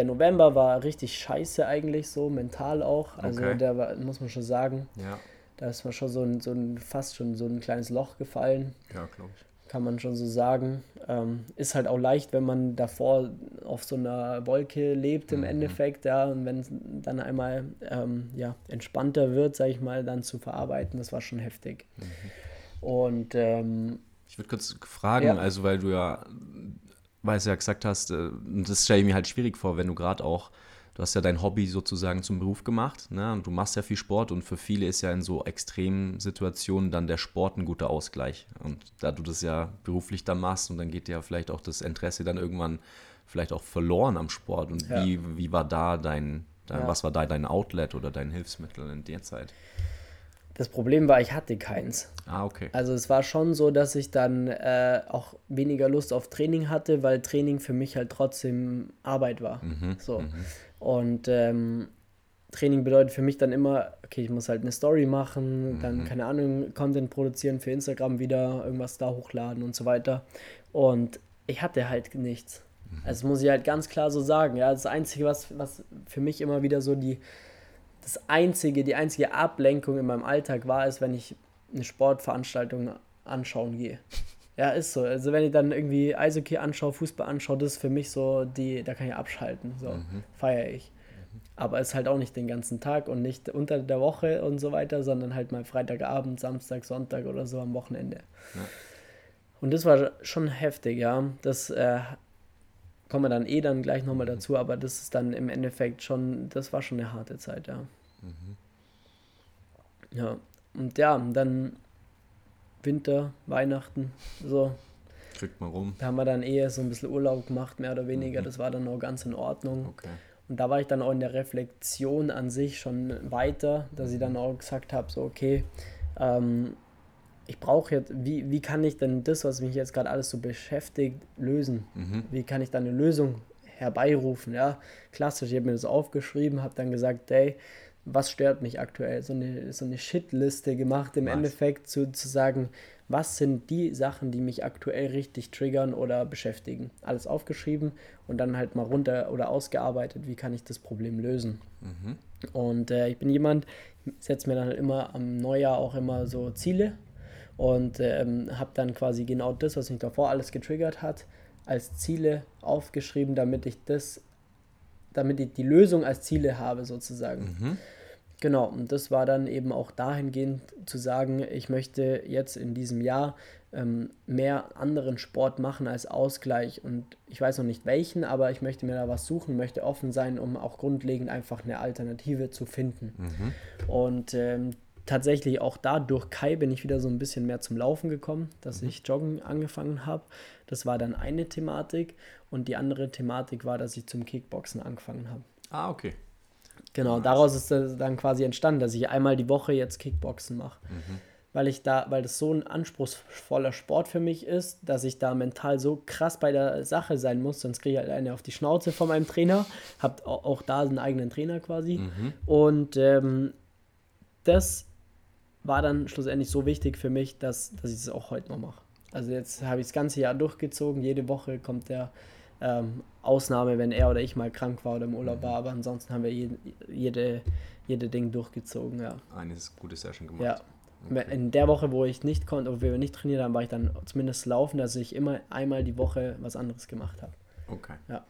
der November war richtig scheiße eigentlich so, mental auch. Also okay. der war, muss man schon sagen. Ja. Da ist mir schon so ein, so ein, fast schon so ein kleines Loch gefallen. Ja, glaube ich. Kann man schon so sagen. Ähm, ist halt auch leicht, wenn man davor auf so einer Wolke lebt im mhm. Endeffekt, ja, und wenn es dann einmal ähm, ja, entspannter wird, sage ich mal, dann zu verarbeiten, das war schon heftig. Mhm. Und ähm, ich würde kurz fragen, ja. also weil du ja weil du ja gesagt hast, äh, das stelle ich mir halt schwierig vor, wenn du gerade auch, du hast ja dein Hobby sozusagen zum Beruf gemacht, ne? Und du machst ja viel Sport und für viele ist ja in so extremen Situationen dann der Sport ein guter Ausgleich. Und da du das ja beruflich dann machst und dann geht ja vielleicht auch das Interesse dann irgendwann vielleicht auch verloren am Sport. Und ja. wie, wie war da dein, dein ja. was war da dein Outlet oder dein Hilfsmittel in der Zeit? Das Problem war, ich hatte keins. Ah, okay. Also es war schon so, dass ich dann äh, auch weniger Lust auf Training hatte, weil Training für mich halt trotzdem Arbeit war. Mhm, so. Mhm. Und ähm, Training bedeutet für mich dann immer, okay, ich muss halt eine Story machen, mhm. dann, keine Ahnung, Content produzieren für Instagram wieder, irgendwas da hochladen und so weiter. Und ich hatte halt nichts. Mhm. Also muss ich halt ganz klar so sagen. Ja, das Einzige, was, was für mich immer wieder so die das einzige, die einzige Ablenkung in meinem Alltag war es, wenn ich eine Sportveranstaltung anschauen gehe. Ja, ist so. Also wenn ich dann irgendwie Eishockey anschaue, Fußball anschaue, das ist für mich so die, da kann ich abschalten. So mhm. feiere ich. Mhm. Aber es ist halt auch nicht den ganzen Tag und nicht unter der Woche und so weiter, sondern halt mal Freitagabend, Samstag, Sonntag oder so am Wochenende. Ja. Und das war schon heftig, ja. Das äh, kommen wir dann eh dann gleich nochmal mhm. dazu, aber das ist dann im Endeffekt schon, das war schon eine harte Zeit, ja. Mhm. Ja, und ja, dann Winter, Weihnachten, so. Kriegt man rum. Da haben wir dann eher so ein bisschen Urlaub gemacht, mehr oder weniger. Mhm. Das war dann auch ganz in Ordnung. Okay. Und da war ich dann auch in der Reflexion an sich schon weiter, dass ich dann auch gesagt habe, so okay, ähm, ich brauche jetzt, wie, wie kann ich denn das, was mich jetzt gerade alles so beschäftigt, lösen? Mhm. Wie kann ich da eine Lösung herbeirufen? Ja, klassisch, ich habe mir das aufgeschrieben, habe dann gesagt, hey, was stört mich aktuell? So eine, so eine Shitliste gemacht, im was? Endeffekt zu, zu sagen, was sind die Sachen, die mich aktuell richtig triggern oder beschäftigen. Alles aufgeschrieben und dann halt mal runter oder ausgearbeitet, wie kann ich das Problem lösen. Mhm. Und äh, ich bin jemand, ich setze mir dann immer am Neujahr auch immer so Ziele und ähm, habe dann quasi genau das, was mich davor alles getriggert hat, als Ziele aufgeschrieben, damit ich das, damit ich die Lösung als Ziele habe sozusagen. Mhm. Genau, und das war dann eben auch dahingehend zu sagen, ich möchte jetzt in diesem Jahr ähm, mehr anderen Sport machen als Ausgleich und ich weiß noch nicht welchen, aber ich möchte mir da was suchen, möchte offen sein, um auch grundlegend einfach eine Alternative zu finden. Mhm. Und ähm, tatsächlich auch da durch Kai bin ich wieder so ein bisschen mehr zum Laufen gekommen, dass mhm. ich Joggen angefangen habe. Das war dann eine Thematik und die andere Thematik war, dass ich zum Kickboxen angefangen habe. Ah, okay. Genau, nice. daraus ist dann quasi entstanden, dass ich einmal die Woche jetzt Kickboxen mache. Mhm. Weil ich da, weil das so ein anspruchsvoller Sport für mich ist, dass ich da mental so krass bei der Sache sein muss, sonst kriege ich halt eine auf die Schnauze von meinem Trainer. Hab auch da einen eigenen Trainer quasi. Mhm. Und ähm, das war dann schlussendlich so wichtig für mich, dass, dass ich es auch heute noch mache. Also jetzt habe ich das ganze Jahr durchgezogen. Jede Woche kommt der ähm, Ausnahme, wenn er oder ich mal krank war oder im Urlaub war. Aber ansonsten haben wir jede, jede, jede Ding durchgezogen. Ja. Eine gute Session gemacht. Ja. Okay. In der Woche, wo ich nicht konnte, wo wir nicht trainiert haben, war ich dann zumindest laufen, dass ich immer einmal die Woche was anderes gemacht habe. Okay. Ja.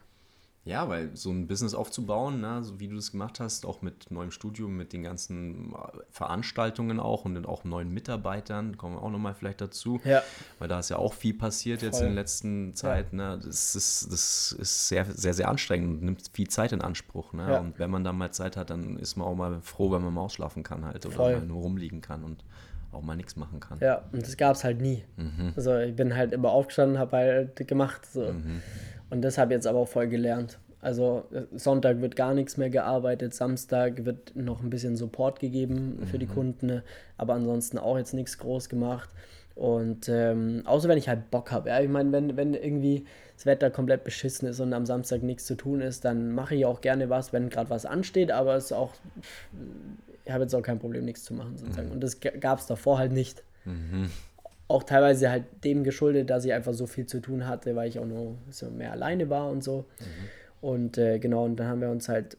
Ja, weil so ein Business aufzubauen, ne, so wie du das gemacht hast, auch mit neuem Studium, mit den ganzen äh, Veranstaltungen auch und auch neuen Mitarbeitern, kommen wir auch nochmal vielleicht dazu. Ja. Weil da ist ja auch viel passiert Voll. jetzt in der letzten Zeit. Ja. Ne? Das, ist, das ist sehr, sehr, sehr anstrengend und nimmt viel Zeit in Anspruch. Ne? Ja. Und wenn man dann mal Zeit hat, dann ist man auch mal froh, wenn man mal ausschlafen kann halt oder Voll. mal nur rumliegen kann und auch mal nichts machen kann. Ja, und das gab es halt nie. Mhm. Also ich bin halt immer aufgestanden, habe halt gemacht. So. Mhm. Und das habe ich jetzt aber auch voll gelernt. Also Sonntag wird gar nichts mehr gearbeitet, Samstag wird noch ein bisschen Support gegeben für mhm. die Kunden, ne? aber ansonsten auch jetzt nichts groß gemacht. Und ähm, außer wenn ich halt Bock habe. Ja? Ich meine, wenn, wenn irgendwie das Wetter komplett beschissen ist und am Samstag nichts zu tun ist, dann mache ich auch gerne was, wenn gerade was ansteht, aber es ist auch, habe jetzt auch kein Problem, nichts zu machen sozusagen. Mhm. Und das gab es davor halt nicht. Mhm. Auch teilweise halt dem geschuldet, dass ich einfach so viel zu tun hatte, weil ich auch nur so mehr alleine war und so. Mhm. Und äh, genau, und dann haben wir uns halt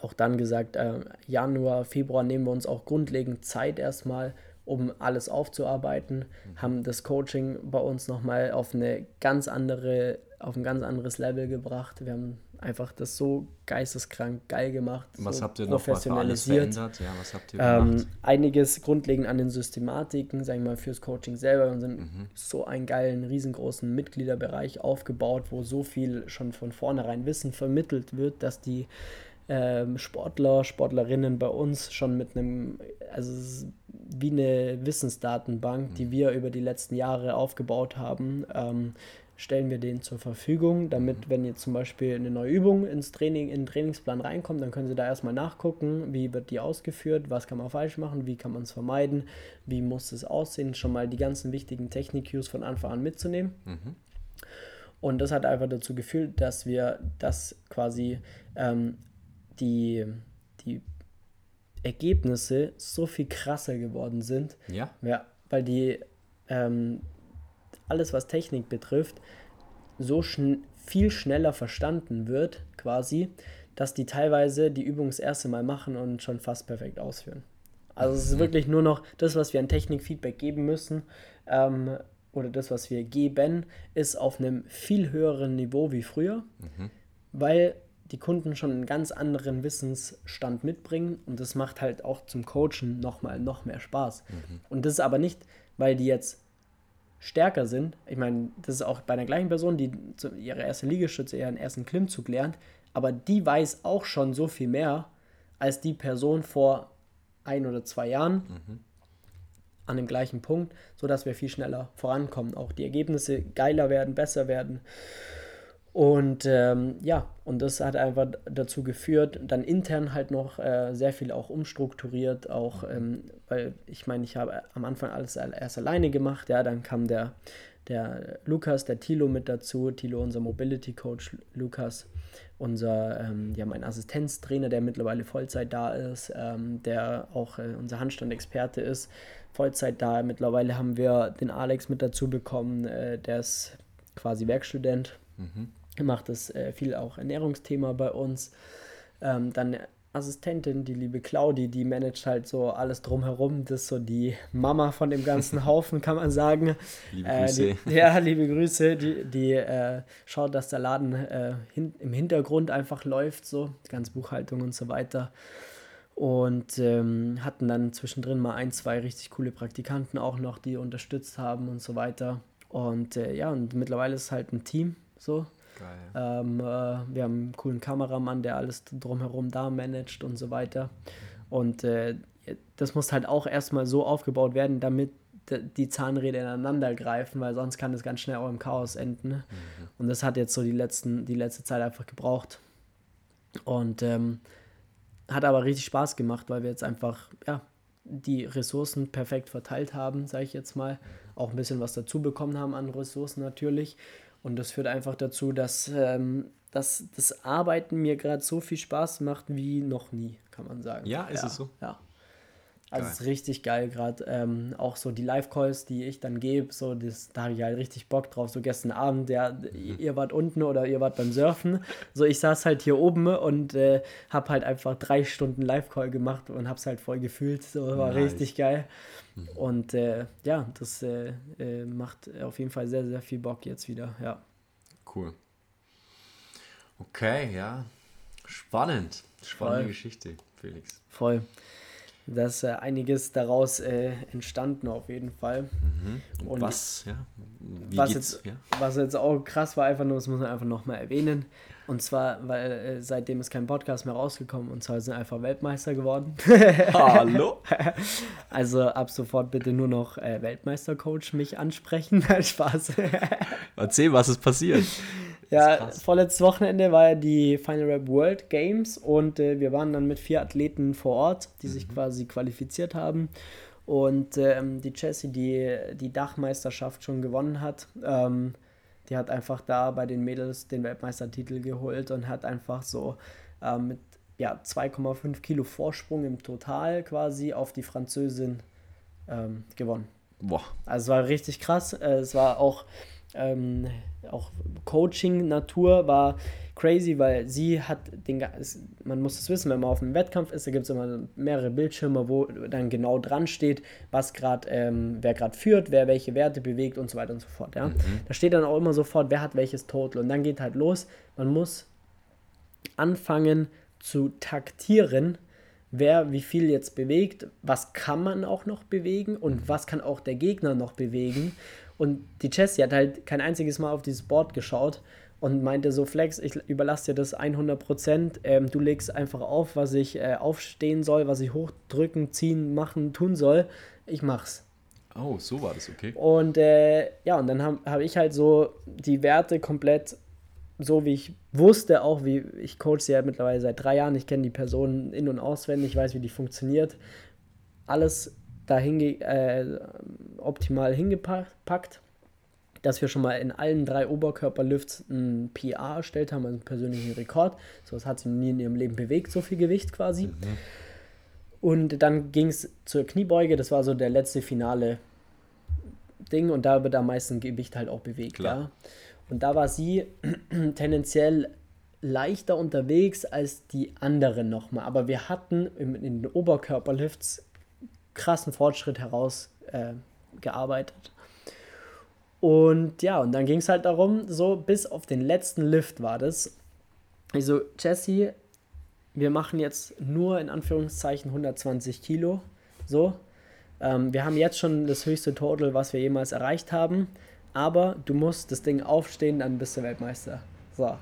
auch dann gesagt, äh, Januar, Februar nehmen wir uns auch grundlegend Zeit erstmal, um alles aufzuarbeiten, mhm. haben das Coaching bei uns nochmal auf eine ganz andere, auf ein ganz anderes Level gebracht. Wir haben einfach das so geisteskrank geil gemacht. Was so habt ihr noch professionalisiert. Ja, was habt ihr ähm, einiges grundlegend an den Systematiken, sagen wir mal, fürs Coaching selber. Wir sind mhm. so einen geilen, riesengroßen Mitgliederbereich aufgebaut, wo so viel schon von vornherein Wissen vermittelt wird, dass die ähm, Sportler, Sportlerinnen bei uns schon mit einem, also wie eine Wissensdatenbank, die mhm. wir über die letzten Jahre aufgebaut haben, ähm, stellen wir denen zur Verfügung, damit, mhm. wenn jetzt zum Beispiel eine neue Übung ins Training, in den Trainingsplan reinkommt, dann können sie da erstmal nachgucken, wie wird die ausgeführt, was kann man falsch machen, wie kann man es vermeiden, wie muss es aussehen, schon mal die ganzen wichtigen Technik-Cues von Anfang an mitzunehmen. Mhm. Und das hat einfach dazu geführt, dass wir das quasi ähm, die, die Ergebnisse so viel krasser geworden sind. Ja. Ja, weil die ähm, alles, was Technik betrifft, so schn viel schneller verstanden wird, quasi, dass die teilweise die Übung das erste Mal machen und schon fast perfekt ausführen. Also es ist mhm. wirklich nur noch das, was wir an Technikfeedback geben müssen, ähm, oder das, was wir geben, ist auf einem viel höheren Niveau wie früher, mhm. weil die Kunden schon einen ganz anderen Wissensstand mitbringen und das macht halt auch zum Coachen nochmal noch mehr Spaß. Mhm. Und das ist aber nicht, weil die jetzt stärker sind. Ich meine, das ist auch bei einer gleichen Person, die ihre erste Liegestütze, ihren ersten Klimmzug lernt, aber die weiß auch schon so viel mehr als die Person vor ein oder zwei Jahren mhm. an dem gleichen Punkt, sodass wir viel schneller vorankommen, auch die Ergebnisse geiler werden, besser werden. Und ähm, ja, und das hat einfach dazu geführt, dann intern halt noch äh, sehr viel auch umstrukturiert, auch, ähm, weil ich meine, ich habe am Anfang alles erst alleine gemacht, ja, dann kam der, der Lukas, der Tilo mit dazu, Tilo, unser Mobility Coach, Lukas, unser, ähm, ja, mein Assistenztrainer, der mittlerweile Vollzeit da ist, ähm, der auch äh, unser Handstand-Experte ist, Vollzeit da. Mittlerweile haben wir den Alex mit dazu bekommen, äh, der ist quasi Werkstudent. Mhm macht es äh, viel auch Ernährungsthema bei uns. Ähm, dann Assistentin, die liebe Claudi, die managt halt so alles drumherum. Das ist so die Mama von dem ganzen Haufen, kann man sagen. Liebe äh, Grüße. Die, ja, liebe Grüße. Die, die äh, schaut, dass der Laden äh, hin, im Hintergrund einfach läuft, so, die ganze Buchhaltung und so weiter. Und ähm, hatten dann zwischendrin mal ein, zwei richtig coole Praktikanten auch noch, die unterstützt haben und so weiter. Und äh, ja, und mittlerweile ist es halt ein Team so. Ähm, äh, wir haben einen coolen Kameramann, der alles drumherum da managt und so weiter. Und äh, das muss halt auch erstmal so aufgebaut werden, damit die Zahnräder ineinander greifen, weil sonst kann es ganz schnell auch im Chaos enden. Mhm. Und das hat jetzt so die, letzten, die letzte Zeit einfach gebraucht. Und ähm, hat aber richtig Spaß gemacht, weil wir jetzt einfach, ja, die Ressourcen perfekt verteilt haben, sage ich jetzt mal. Auch ein bisschen was dazu bekommen haben an Ressourcen natürlich. Und das führt einfach dazu, dass, ähm, dass das Arbeiten mir gerade so viel Spaß macht wie noch nie, kann man sagen. Ja, ist ja, es so? Ja. Also es ist richtig geil gerade. Ähm, auch so die Live-Calls, die ich dann gebe, so das, da habe ich halt richtig Bock drauf. So gestern Abend, der, mhm. ihr wart unten oder ihr wart beim Surfen. So ich saß halt hier oben und äh, habe halt einfach drei Stunden Live-Call gemacht und habe es halt voll gefühlt. So war nice. richtig geil. Mhm. Und äh, ja, das äh, äh, macht auf jeden Fall sehr, sehr viel Bock jetzt wieder. Ja. Cool. Okay, ja. Spannend. Spannende Voll. Geschichte, Felix. Voll. Da ist äh, einiges daraus äh, entstanden auf jeden Fall. Mhm. Und was, ja, was, jetzt, ja? was jetzt auch krass war, einfach nur, das muss man einfach nochmal erwähnen. Und zwar, weil äh, seitdem ist kein Podcast mehr rausgekommen und zwar sind einfach Weltmeister geworden. Hallo? also ab sofort bitte nur noch äh, Weltmeistercoach mich ansprechen. Spaß. Erzähl, was ist passiert? Ja, vorletztes Wochenende war ja die Final Rap World Games und äh, wir waren dann mit vier Athleten vor Ort, die mhm. sich quasi qualifiziert haben. Und ähm, die Jessie, die die Dachmeisterschaft schon gewonnen hat, ähm, die hat einfach da bei den Mädels den Weltmeistertitel geholt und hat einfach so äh, mit ja, 2,5 Kilo Vorsprung im Total quasi auf die Französin ähm, gewonnen. Boah. Also es war richtig krass. Äh, es war auch, ähm, auch Coaching-Natur war crazy, weil sie hat den, man muss es wissen, wenn man auf einem Wettkampf ist, da gibt es immer mehrere Bildschirme, wo dann genau dran steht, was gerade, ähm, wer gerade führt, wer welche Werte bewegt und so weiter und so fort. Ja? Mhm. Da steht dann auch immer sofort, wer hat welches Total und dann geht halt los. Man muss anfangen zu taktieren, wer wie viel jetzt bewegt, was kann man auch noch bewegen und was kann auch der Gegner noch bewegen. Und die Jessie hat halt kein einziges Mal auf dieses Board geschaut und meinte so, Flex, ich überlasse dir das 100%, ähm, du legst einfach auf, was ich äh, aufstehen soll, was ich hochdrücken, ziehen, machen, tun soll. Ich mach's. Oh, so war das, okay. Und äh, ja, und dann habe hab ich halt so die Werte komplett so wie ich wusste, auch wie ich coach sie ja mittlerweile seit drei Jahren, ich kenne die Person in- und auswendig, ich weiß, wie die funktioniert, alles da äh, optimal hingepackt, dass wir schon mal in allen drei Oberkörperlifts ein PA erstellt haben, einen persönlichen Rekord. So was hat sie nie in ihrem Leben bewegt, so viel Gewicht quasi. Mhm. Und dann ging es zur Kniebeuge, das war so der letzte finale Ding und da wird am meisten Gewicht halt auch bewegt. Klar. Ja. Und da war sie tendenziell leichter unterwegs als die anderen nochmal. Aber wir hatten in den Oberkörperlifts krassen Fortschritt herausgearbeitet. Äh, und ja, und dann ging es halt darum, so bis auf den letzten Lift war das. Also, Jesse, wir machen jetzt nur in Anführungszeichen 120 Kilo. So. Ähm, wir haben jetzt schon das höchste Total, was wir jemals erreicht haben aber du musst das Ding aufstehen, dann bist du Weltmeister. So.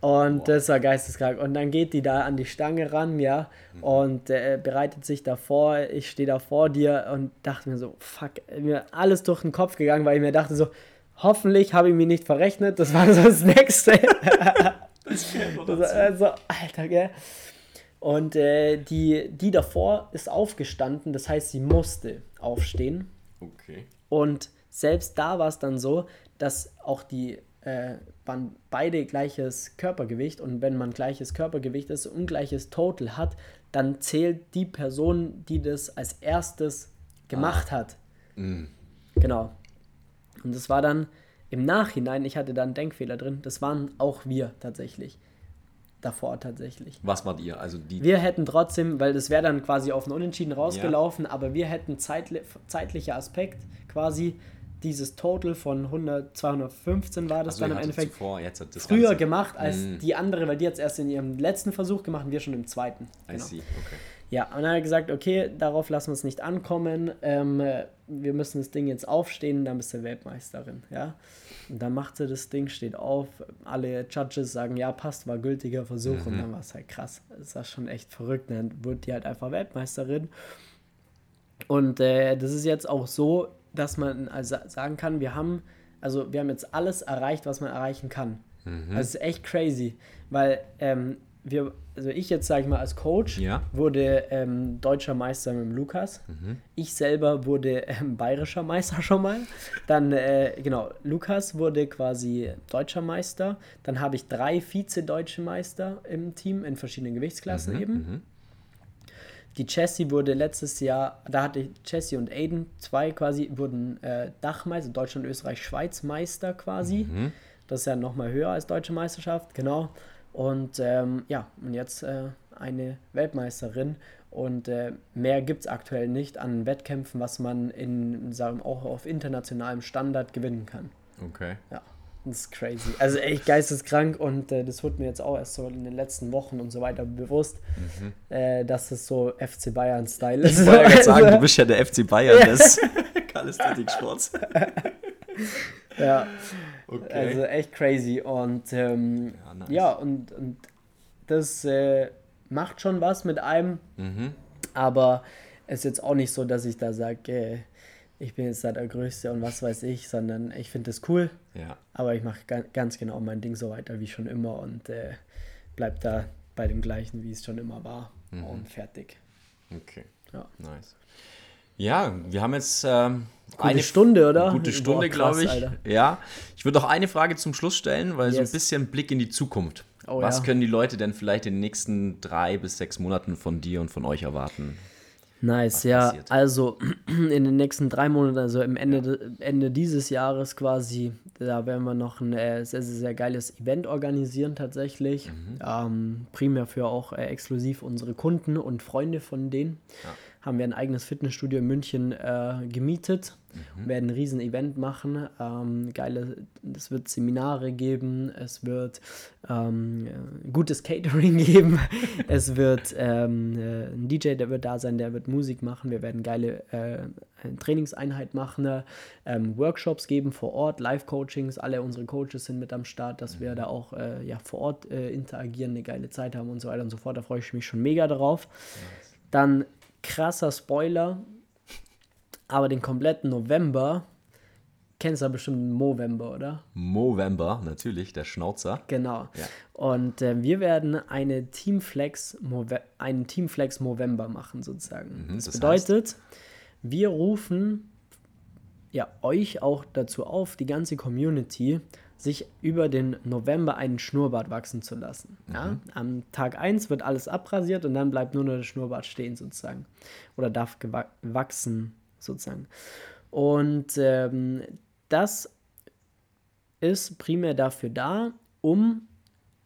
Und wow. das war geisteskrank. Und dann geht die da an die Stange ran, ja, mhm. und äh, bereitet sich davor. Ich stehe da vor dir und dachte mir so, fuck, mir alles durch den Kopf gegangen, weil ich mir dachte so, hoffentlich habe ich mich nicht verrechnet. Das war so das Nächste. das das, also, Alter, gell. Und äh, die, die davor ist aufgestanden, das heißt, sie musste aufstehen. Okay. Und selbst da war es dann so, dass auch die äh, waren beide gleiches Körpergewicht und wenn man gleiches Körpergewicht ist und gleiches Total hat, dann zählt die Person, die das als erstes gemacht ah. hat. Mm. Genau. Und das war dann im Nachhinein, ich hatte da einen Denkfehler drin, das waren auch wir tatsächlich. Davor tatsächlich. Was wart ihr? Also die wir hätten trotzdem, weil das wäre dann quasi auf einen Unentschieden rausgelaufen, ja. aber wir hätten zeitli zeitlicher Aspekt quasi dieses Total von 100, 215 war das also dann im Endeffekt zuvor, früher Ganze. gemacht als mm. die andere, weil die jetzt erst in ihrem letzten Versuch gemacht und wir schon im zweiten. Genau. I see, okay. Ja, und dann hat er gesagt, okay, darauf lassen wir es nicht ankommen, ähm, wir müssen das Ding jetzt aufstehen, dann bist du Weltmeisterin, ja. Und dann macht sie das Ding, steht auf, alle Judges sagen, ja, passt, war gültiger Versuch mhm. und dann war es halt krass. Das war schon echt verrückt, dann wurde die halt einfach Weltmeisterin. Und äh, das ist jetzt auch so, dass man also sagen kann, wir haben, also wir haben jetzt alles erreicht, was man erreichen kann. Mhm. Das ist echt crazy, weil ähm, wir, also ich jetzt sage ich mal als Coach ja. wurde ähm, deutscher Meister mit dem Lukas. Mhm. Ich selber wurde ähm, bayerischer Meister schon mal. Dann äh, genau Lukas wurde quasi deutscher Meister. Dann habe ich drei Vize-deutsche Meister im Team in verschiedenen Gewichtsklassen mhm. eben. Die Chassis wurde letztes Jahr, da hatte Chassis und Aiden, zwei quasi, wurden äh, Dachmeister, Deutschland, Österreich, Schweiz Meister quasi. Mhm. Das ist ja nochmal höher als deutsche Meisterschaft, genau. Und ähm, ja, und jetzt äh, eine Weltmeisterin. Und äh, mehr gibt es aktuell nicht an Wettkämpfen, was man in, sagen, auch auf internationalem Standard gewinnen kann. Okay. Ja. Das ist crazy. Also echt geisteskrank und äh, das wurde mir jetzt auch erst so in den letzten Wochen und so weiter bewusst, mhm. äh, dass es so FC Bayern-Style ist. Ich wollte gerade sagen, du bist ja der FC Bayern des Kalisthetik-Sports. ja. Okay. Also echt crazy. Und ähm, ja, nice. ja, und, und das äh, macht schon was mit einem, mhm. aber es ist jetzt auch nicht so, dass ich da sage, äh, ich bin jetzt da der Größte und was weiß ich, sondern ich finde das cool. Ja. Aber ich mache ganz genau mein Ding so weiter wie schon immer und äh, bleib da bei dem gleichen, wie es schon immer war mhm. und fertig. Okay. Ja. Nice. Ja, wir haben jetzt ähm, eine Stunde, oder? Gute Stunde, glaube ich. Alter. Ja, ich würde noch eine Frage zum Schluss stellen, weil yes. so ein bisschen Blick in die Zukunft. Oh, Was ja. können die Leute denn vielleicht in den nächsten drei bis sechs Monaten von dir und von euch erwarten? Nice, ja. Passiert? Also in den nächsten drei Monaten, also im Ende, Ende dieses Jahres quasi, da werden wir noch ein äh, sehr, sehr, sehr geiles Event organisieren tatsächlich. Mhm. Ähm, primär für auch äh, exklusiv unsere Kunden und Freunde von denen. Ja haben wir ein eigenes Fitnessstudio in München äh, gemietet, mhm. werden ein riesen Event machen. Ähm, geile, es wird Seminare geben, es wird ähm, gutes Catering geben, es wird ähm, äh, ein DJ, der wird da sein, der wird Musik machen. Wir werden geile äh, Trainingseinheit machen, ähm, Workshops geben vor Ort, Live-Coachings. Alle unsere Coaches sind mit am Start, dass wir mhm. da auch äh, ja, vor Ort äh, interagieren, eine geile Zeit haben und so weiter und so fort. Da freue ich mich schon mega drauf. Dann krasser Spoiler, aber den kompletten November kennst du ja bestimmt Movember, oder? Movember, natürlich, der Schnauzer. Genau. Ja. Und äh, wir werden eine Teamflex einen Teamflex Movember machen, sozusagen. Mhm, das, das, bedeutet, heißt? wir rufen ja euch auch dazu auf, die ganze Community, sich über den November einen Schnurrbart wachsen zu lassen. Mhm. Ja? Am Tag 1 wird alles abrasiert und dann bleibt nur noch der Schnurrbart stehen sozusagen. Oder darf wachsen sozusagen. Und ähm, das ist primär dafür da, um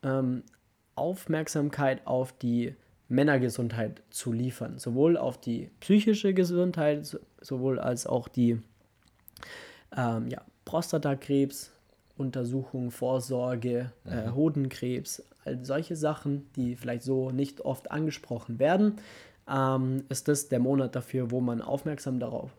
ähm, Aufmerksamkeit auf die Männergesundheit zu liefern. Sowohl auf die psychische Gesundheit, sowohl als auch die ähm, ja, Prostatakrebs, Untersuchung, Vorsorge, äh, mhm. äh, Hodenkrebs, all solche Sachen, die vielleicht so nicht oft angesprochen werden, ähm, ist das der Monat dafür, wo man aufmerksam darauf,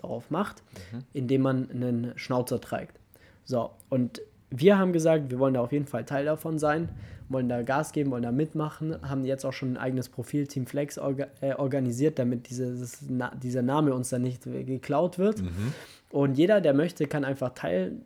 darauf macht, mhm. indem man einen Schnauzer trägt. So, und wir haben gesagt, wir wollen da auf jeden Fall Teil davon sein, wollen da Gas geben, wollen da mitmachen, haben jetzt auch schon ein eigenes Profil Team Flex orga äh, organisiert, damit dieses, na, dieser Name uns dann nicht geklaut wird. Mhm. Und jeder, der möchte, kann einfach Teil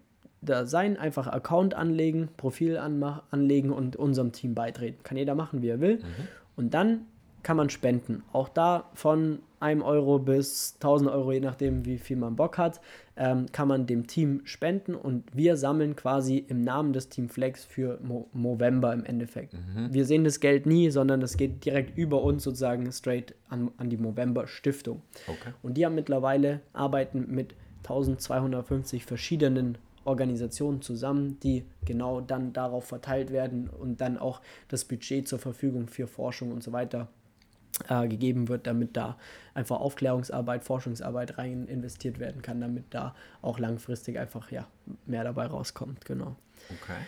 da sein, einfach Account anlegen, Profil anlegen und unserem Team beitreten. Kann jeder machen, wie er will. Mhm. Und dann kann man spenden. Auch da von einem Euro bis 1000 Euro, je nachdem, wie viel man Bock hat, ähm, kann man dem Team spenden und wir sammeln quasi im Namen des Team Flex für Mo Movember im Endeffekt. Mhm. Wir sehen das Geld nie, sondern das geht direkt über uns sozusagen straight an, an die Movember Stiftung. Okay. Und die haben mittlerweile, arbeiten mit 1250 verschiedenen Organisationen zusammen, die genau dann darauf verteilt werden und dann auch das Budget zur Verfügung für Forschung und so weiter äh, gegeben wird, damit da einfach Aufklärungsarbeit, Forschungsarbeit rein investiert werden kann, damit da auch langfristig einfach ja mehr dabei rauskommt. Genau. Okay.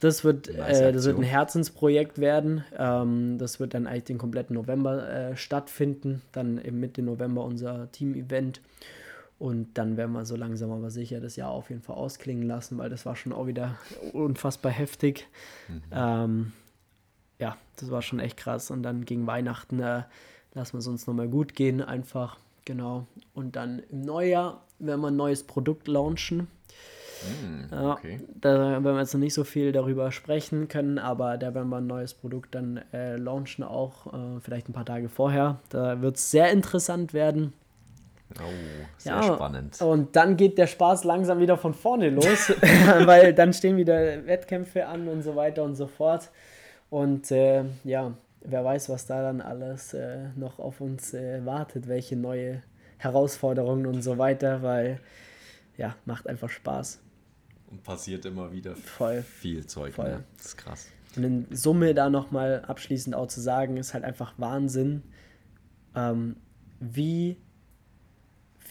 Das wird, äh, das wird ein Herzensprojekt werden. Ähm, das wird dann eigentlich den kompletten November äh, stattfinden. Dann im Mitte November unser Team-Event. Und dann werden wir so langsam aber sicher das Jahr auf jeden Fall ausklingen lassen, weil das war schon auch wieder unfassbar heftig. Mhm. Ähm, ja, das war schon echt krass. Und dann gegen Weihnachten äh, lassen wir es uns nochmal gut gehen, einfach. Genau. Und dann im Neujahr werden wir ein neues Produkt launchen. Mm, okay. ja, da werden wir jetzt noch nicht so viel darüber sprechen können, aber da werden wir ein neues Produkt dann äh, launchen, auch äh, vielleicht ein paar Tage vorher. Da wird es sehr interessant werden. Oh, sehr ja, spannend. Und dann geht der Spaß langsam wieder von vorne los, weil dann stehen wieder Wettkämpfe an und so weiter und so fort. Und äh, ja, wer weiß, was da dann alles äh, noch auf uns äh, wartet, welche neue Herausforderungen und so weiter, weil ja, macht einfach Spaß. Und passiert immer wieder Voll. viel Zeug. Voll. Ne? Das ist krass. Und in Summe da nochmal abschließend auch zu sagen, ist halt einfach Wahnsinn, ähm, wie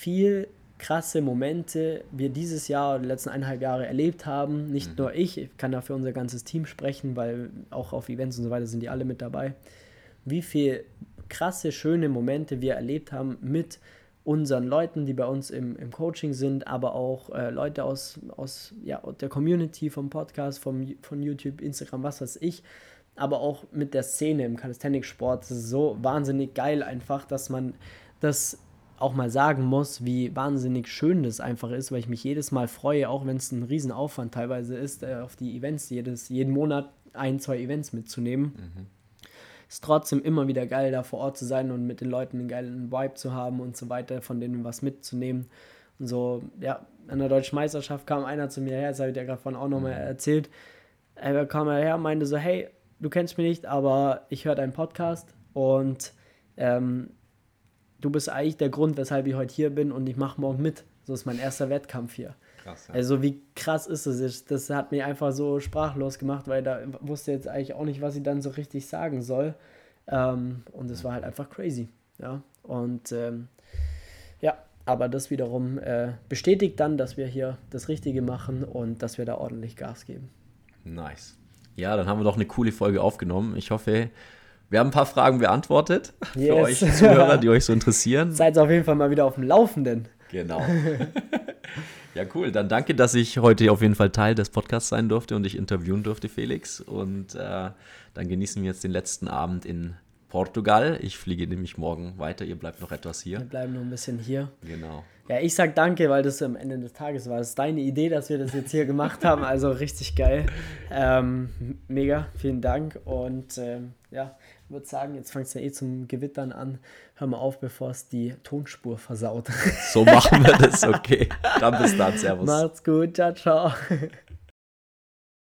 viel krasse Momente wir dieses Jahr oder die letzten eineinhalb Jahre erlebt haben. Nicht mhm. nur ich, ich kann da für unser ganzes Team sprechen, weil auch auf Events und so weiter sind die alle mit dabei. Wie viel krasse, schöne Momente wir erlebt haben mit unseren Leuten, die bei uns im, im Coaching sind, aber auch äh, Leute aus, aus ja, der Community, vom Podcast, vom, von YouTube, Instagram, was weiß ich, aber auch mit der Szene im Calisthenics-Sport. so wahnsinnig geil einfach, dass man das auch mal sagen muss, wie wahnsinnig schön das einfach ist, weil ich mich jedes Mal freue, auch wenn es ein Riesenaufwand teilweise ist, äh, auf die Events, jedes, jeden Monat ein, zwei Events mitzunehmen. Mhm. ist trotzdem immer wieder geil, da vor Ort zu sein und mit den Leuten einen geilen Vibe zu haben und so weiter, von denen was mitzunehmen. Und so, ja, an der deutschen Meisterschaft kam einer zu mir her, das habe ich dir gerade vorhin auch nochmal mhm. erzählt. Er kam her und meinte so, hey, du kennst mich nicht, aber ich höre deinen Podcast und ähm, du bist eigentlich der Grund, weshalb ich heute hier bin und ich mache morgen mit. So ist mein erster Wettkampf hier. Krass, ja. Also wie krass ist das? Das hat mich einfach so sprachlos gemacht, weil da wusste jetzt eigentlich auch nicht, was ich dann so richtig sagen soll. Ähm, und es war halt einfach crazy. Ja. Und ähm, ja, aber das wiederum äh, bestätigt dann, dass wir hier das Richtige machen und dass wir da ordentlich Gas geben. Nice. Ja, dann haben wir doch eine coole Folge aufgenommen. Ich hoffe, wir haben ein paar Fragen beantwortet yes. für euch Zuhörer, die euch so interessieren. Seid auf jeden Fall mal wieder auf dem Laufenden. Genau. ja, cool. Dann danke, dass ich heute auf jeden Fall Teil des Podcasts sein durfte und dich interviewen durfte, Felix. Und äh, dann genießen wir jetzt den letzten Abend in Portugal. Ich fliege nämlich morgen weiter. Ihr bleibt noch etwas hier. Wir bleiben noch ein bisschen hier. Genau. Ja, ich sag danke, weil das am Ende des Tages war. Das ist deine Idee, dass wir das jetzt hier gemacht haben. Also richtig geil. Ähm, mega, vielen Dank. Und ähm, ja, würde sagen, jetzt fängt es ja eh zum Gewittern an. Hör mal auf, bevor es die Tonspur versaut. So machen wir das, okay. Dann bis dann, Servus. Macht's gut, ciao, ciao.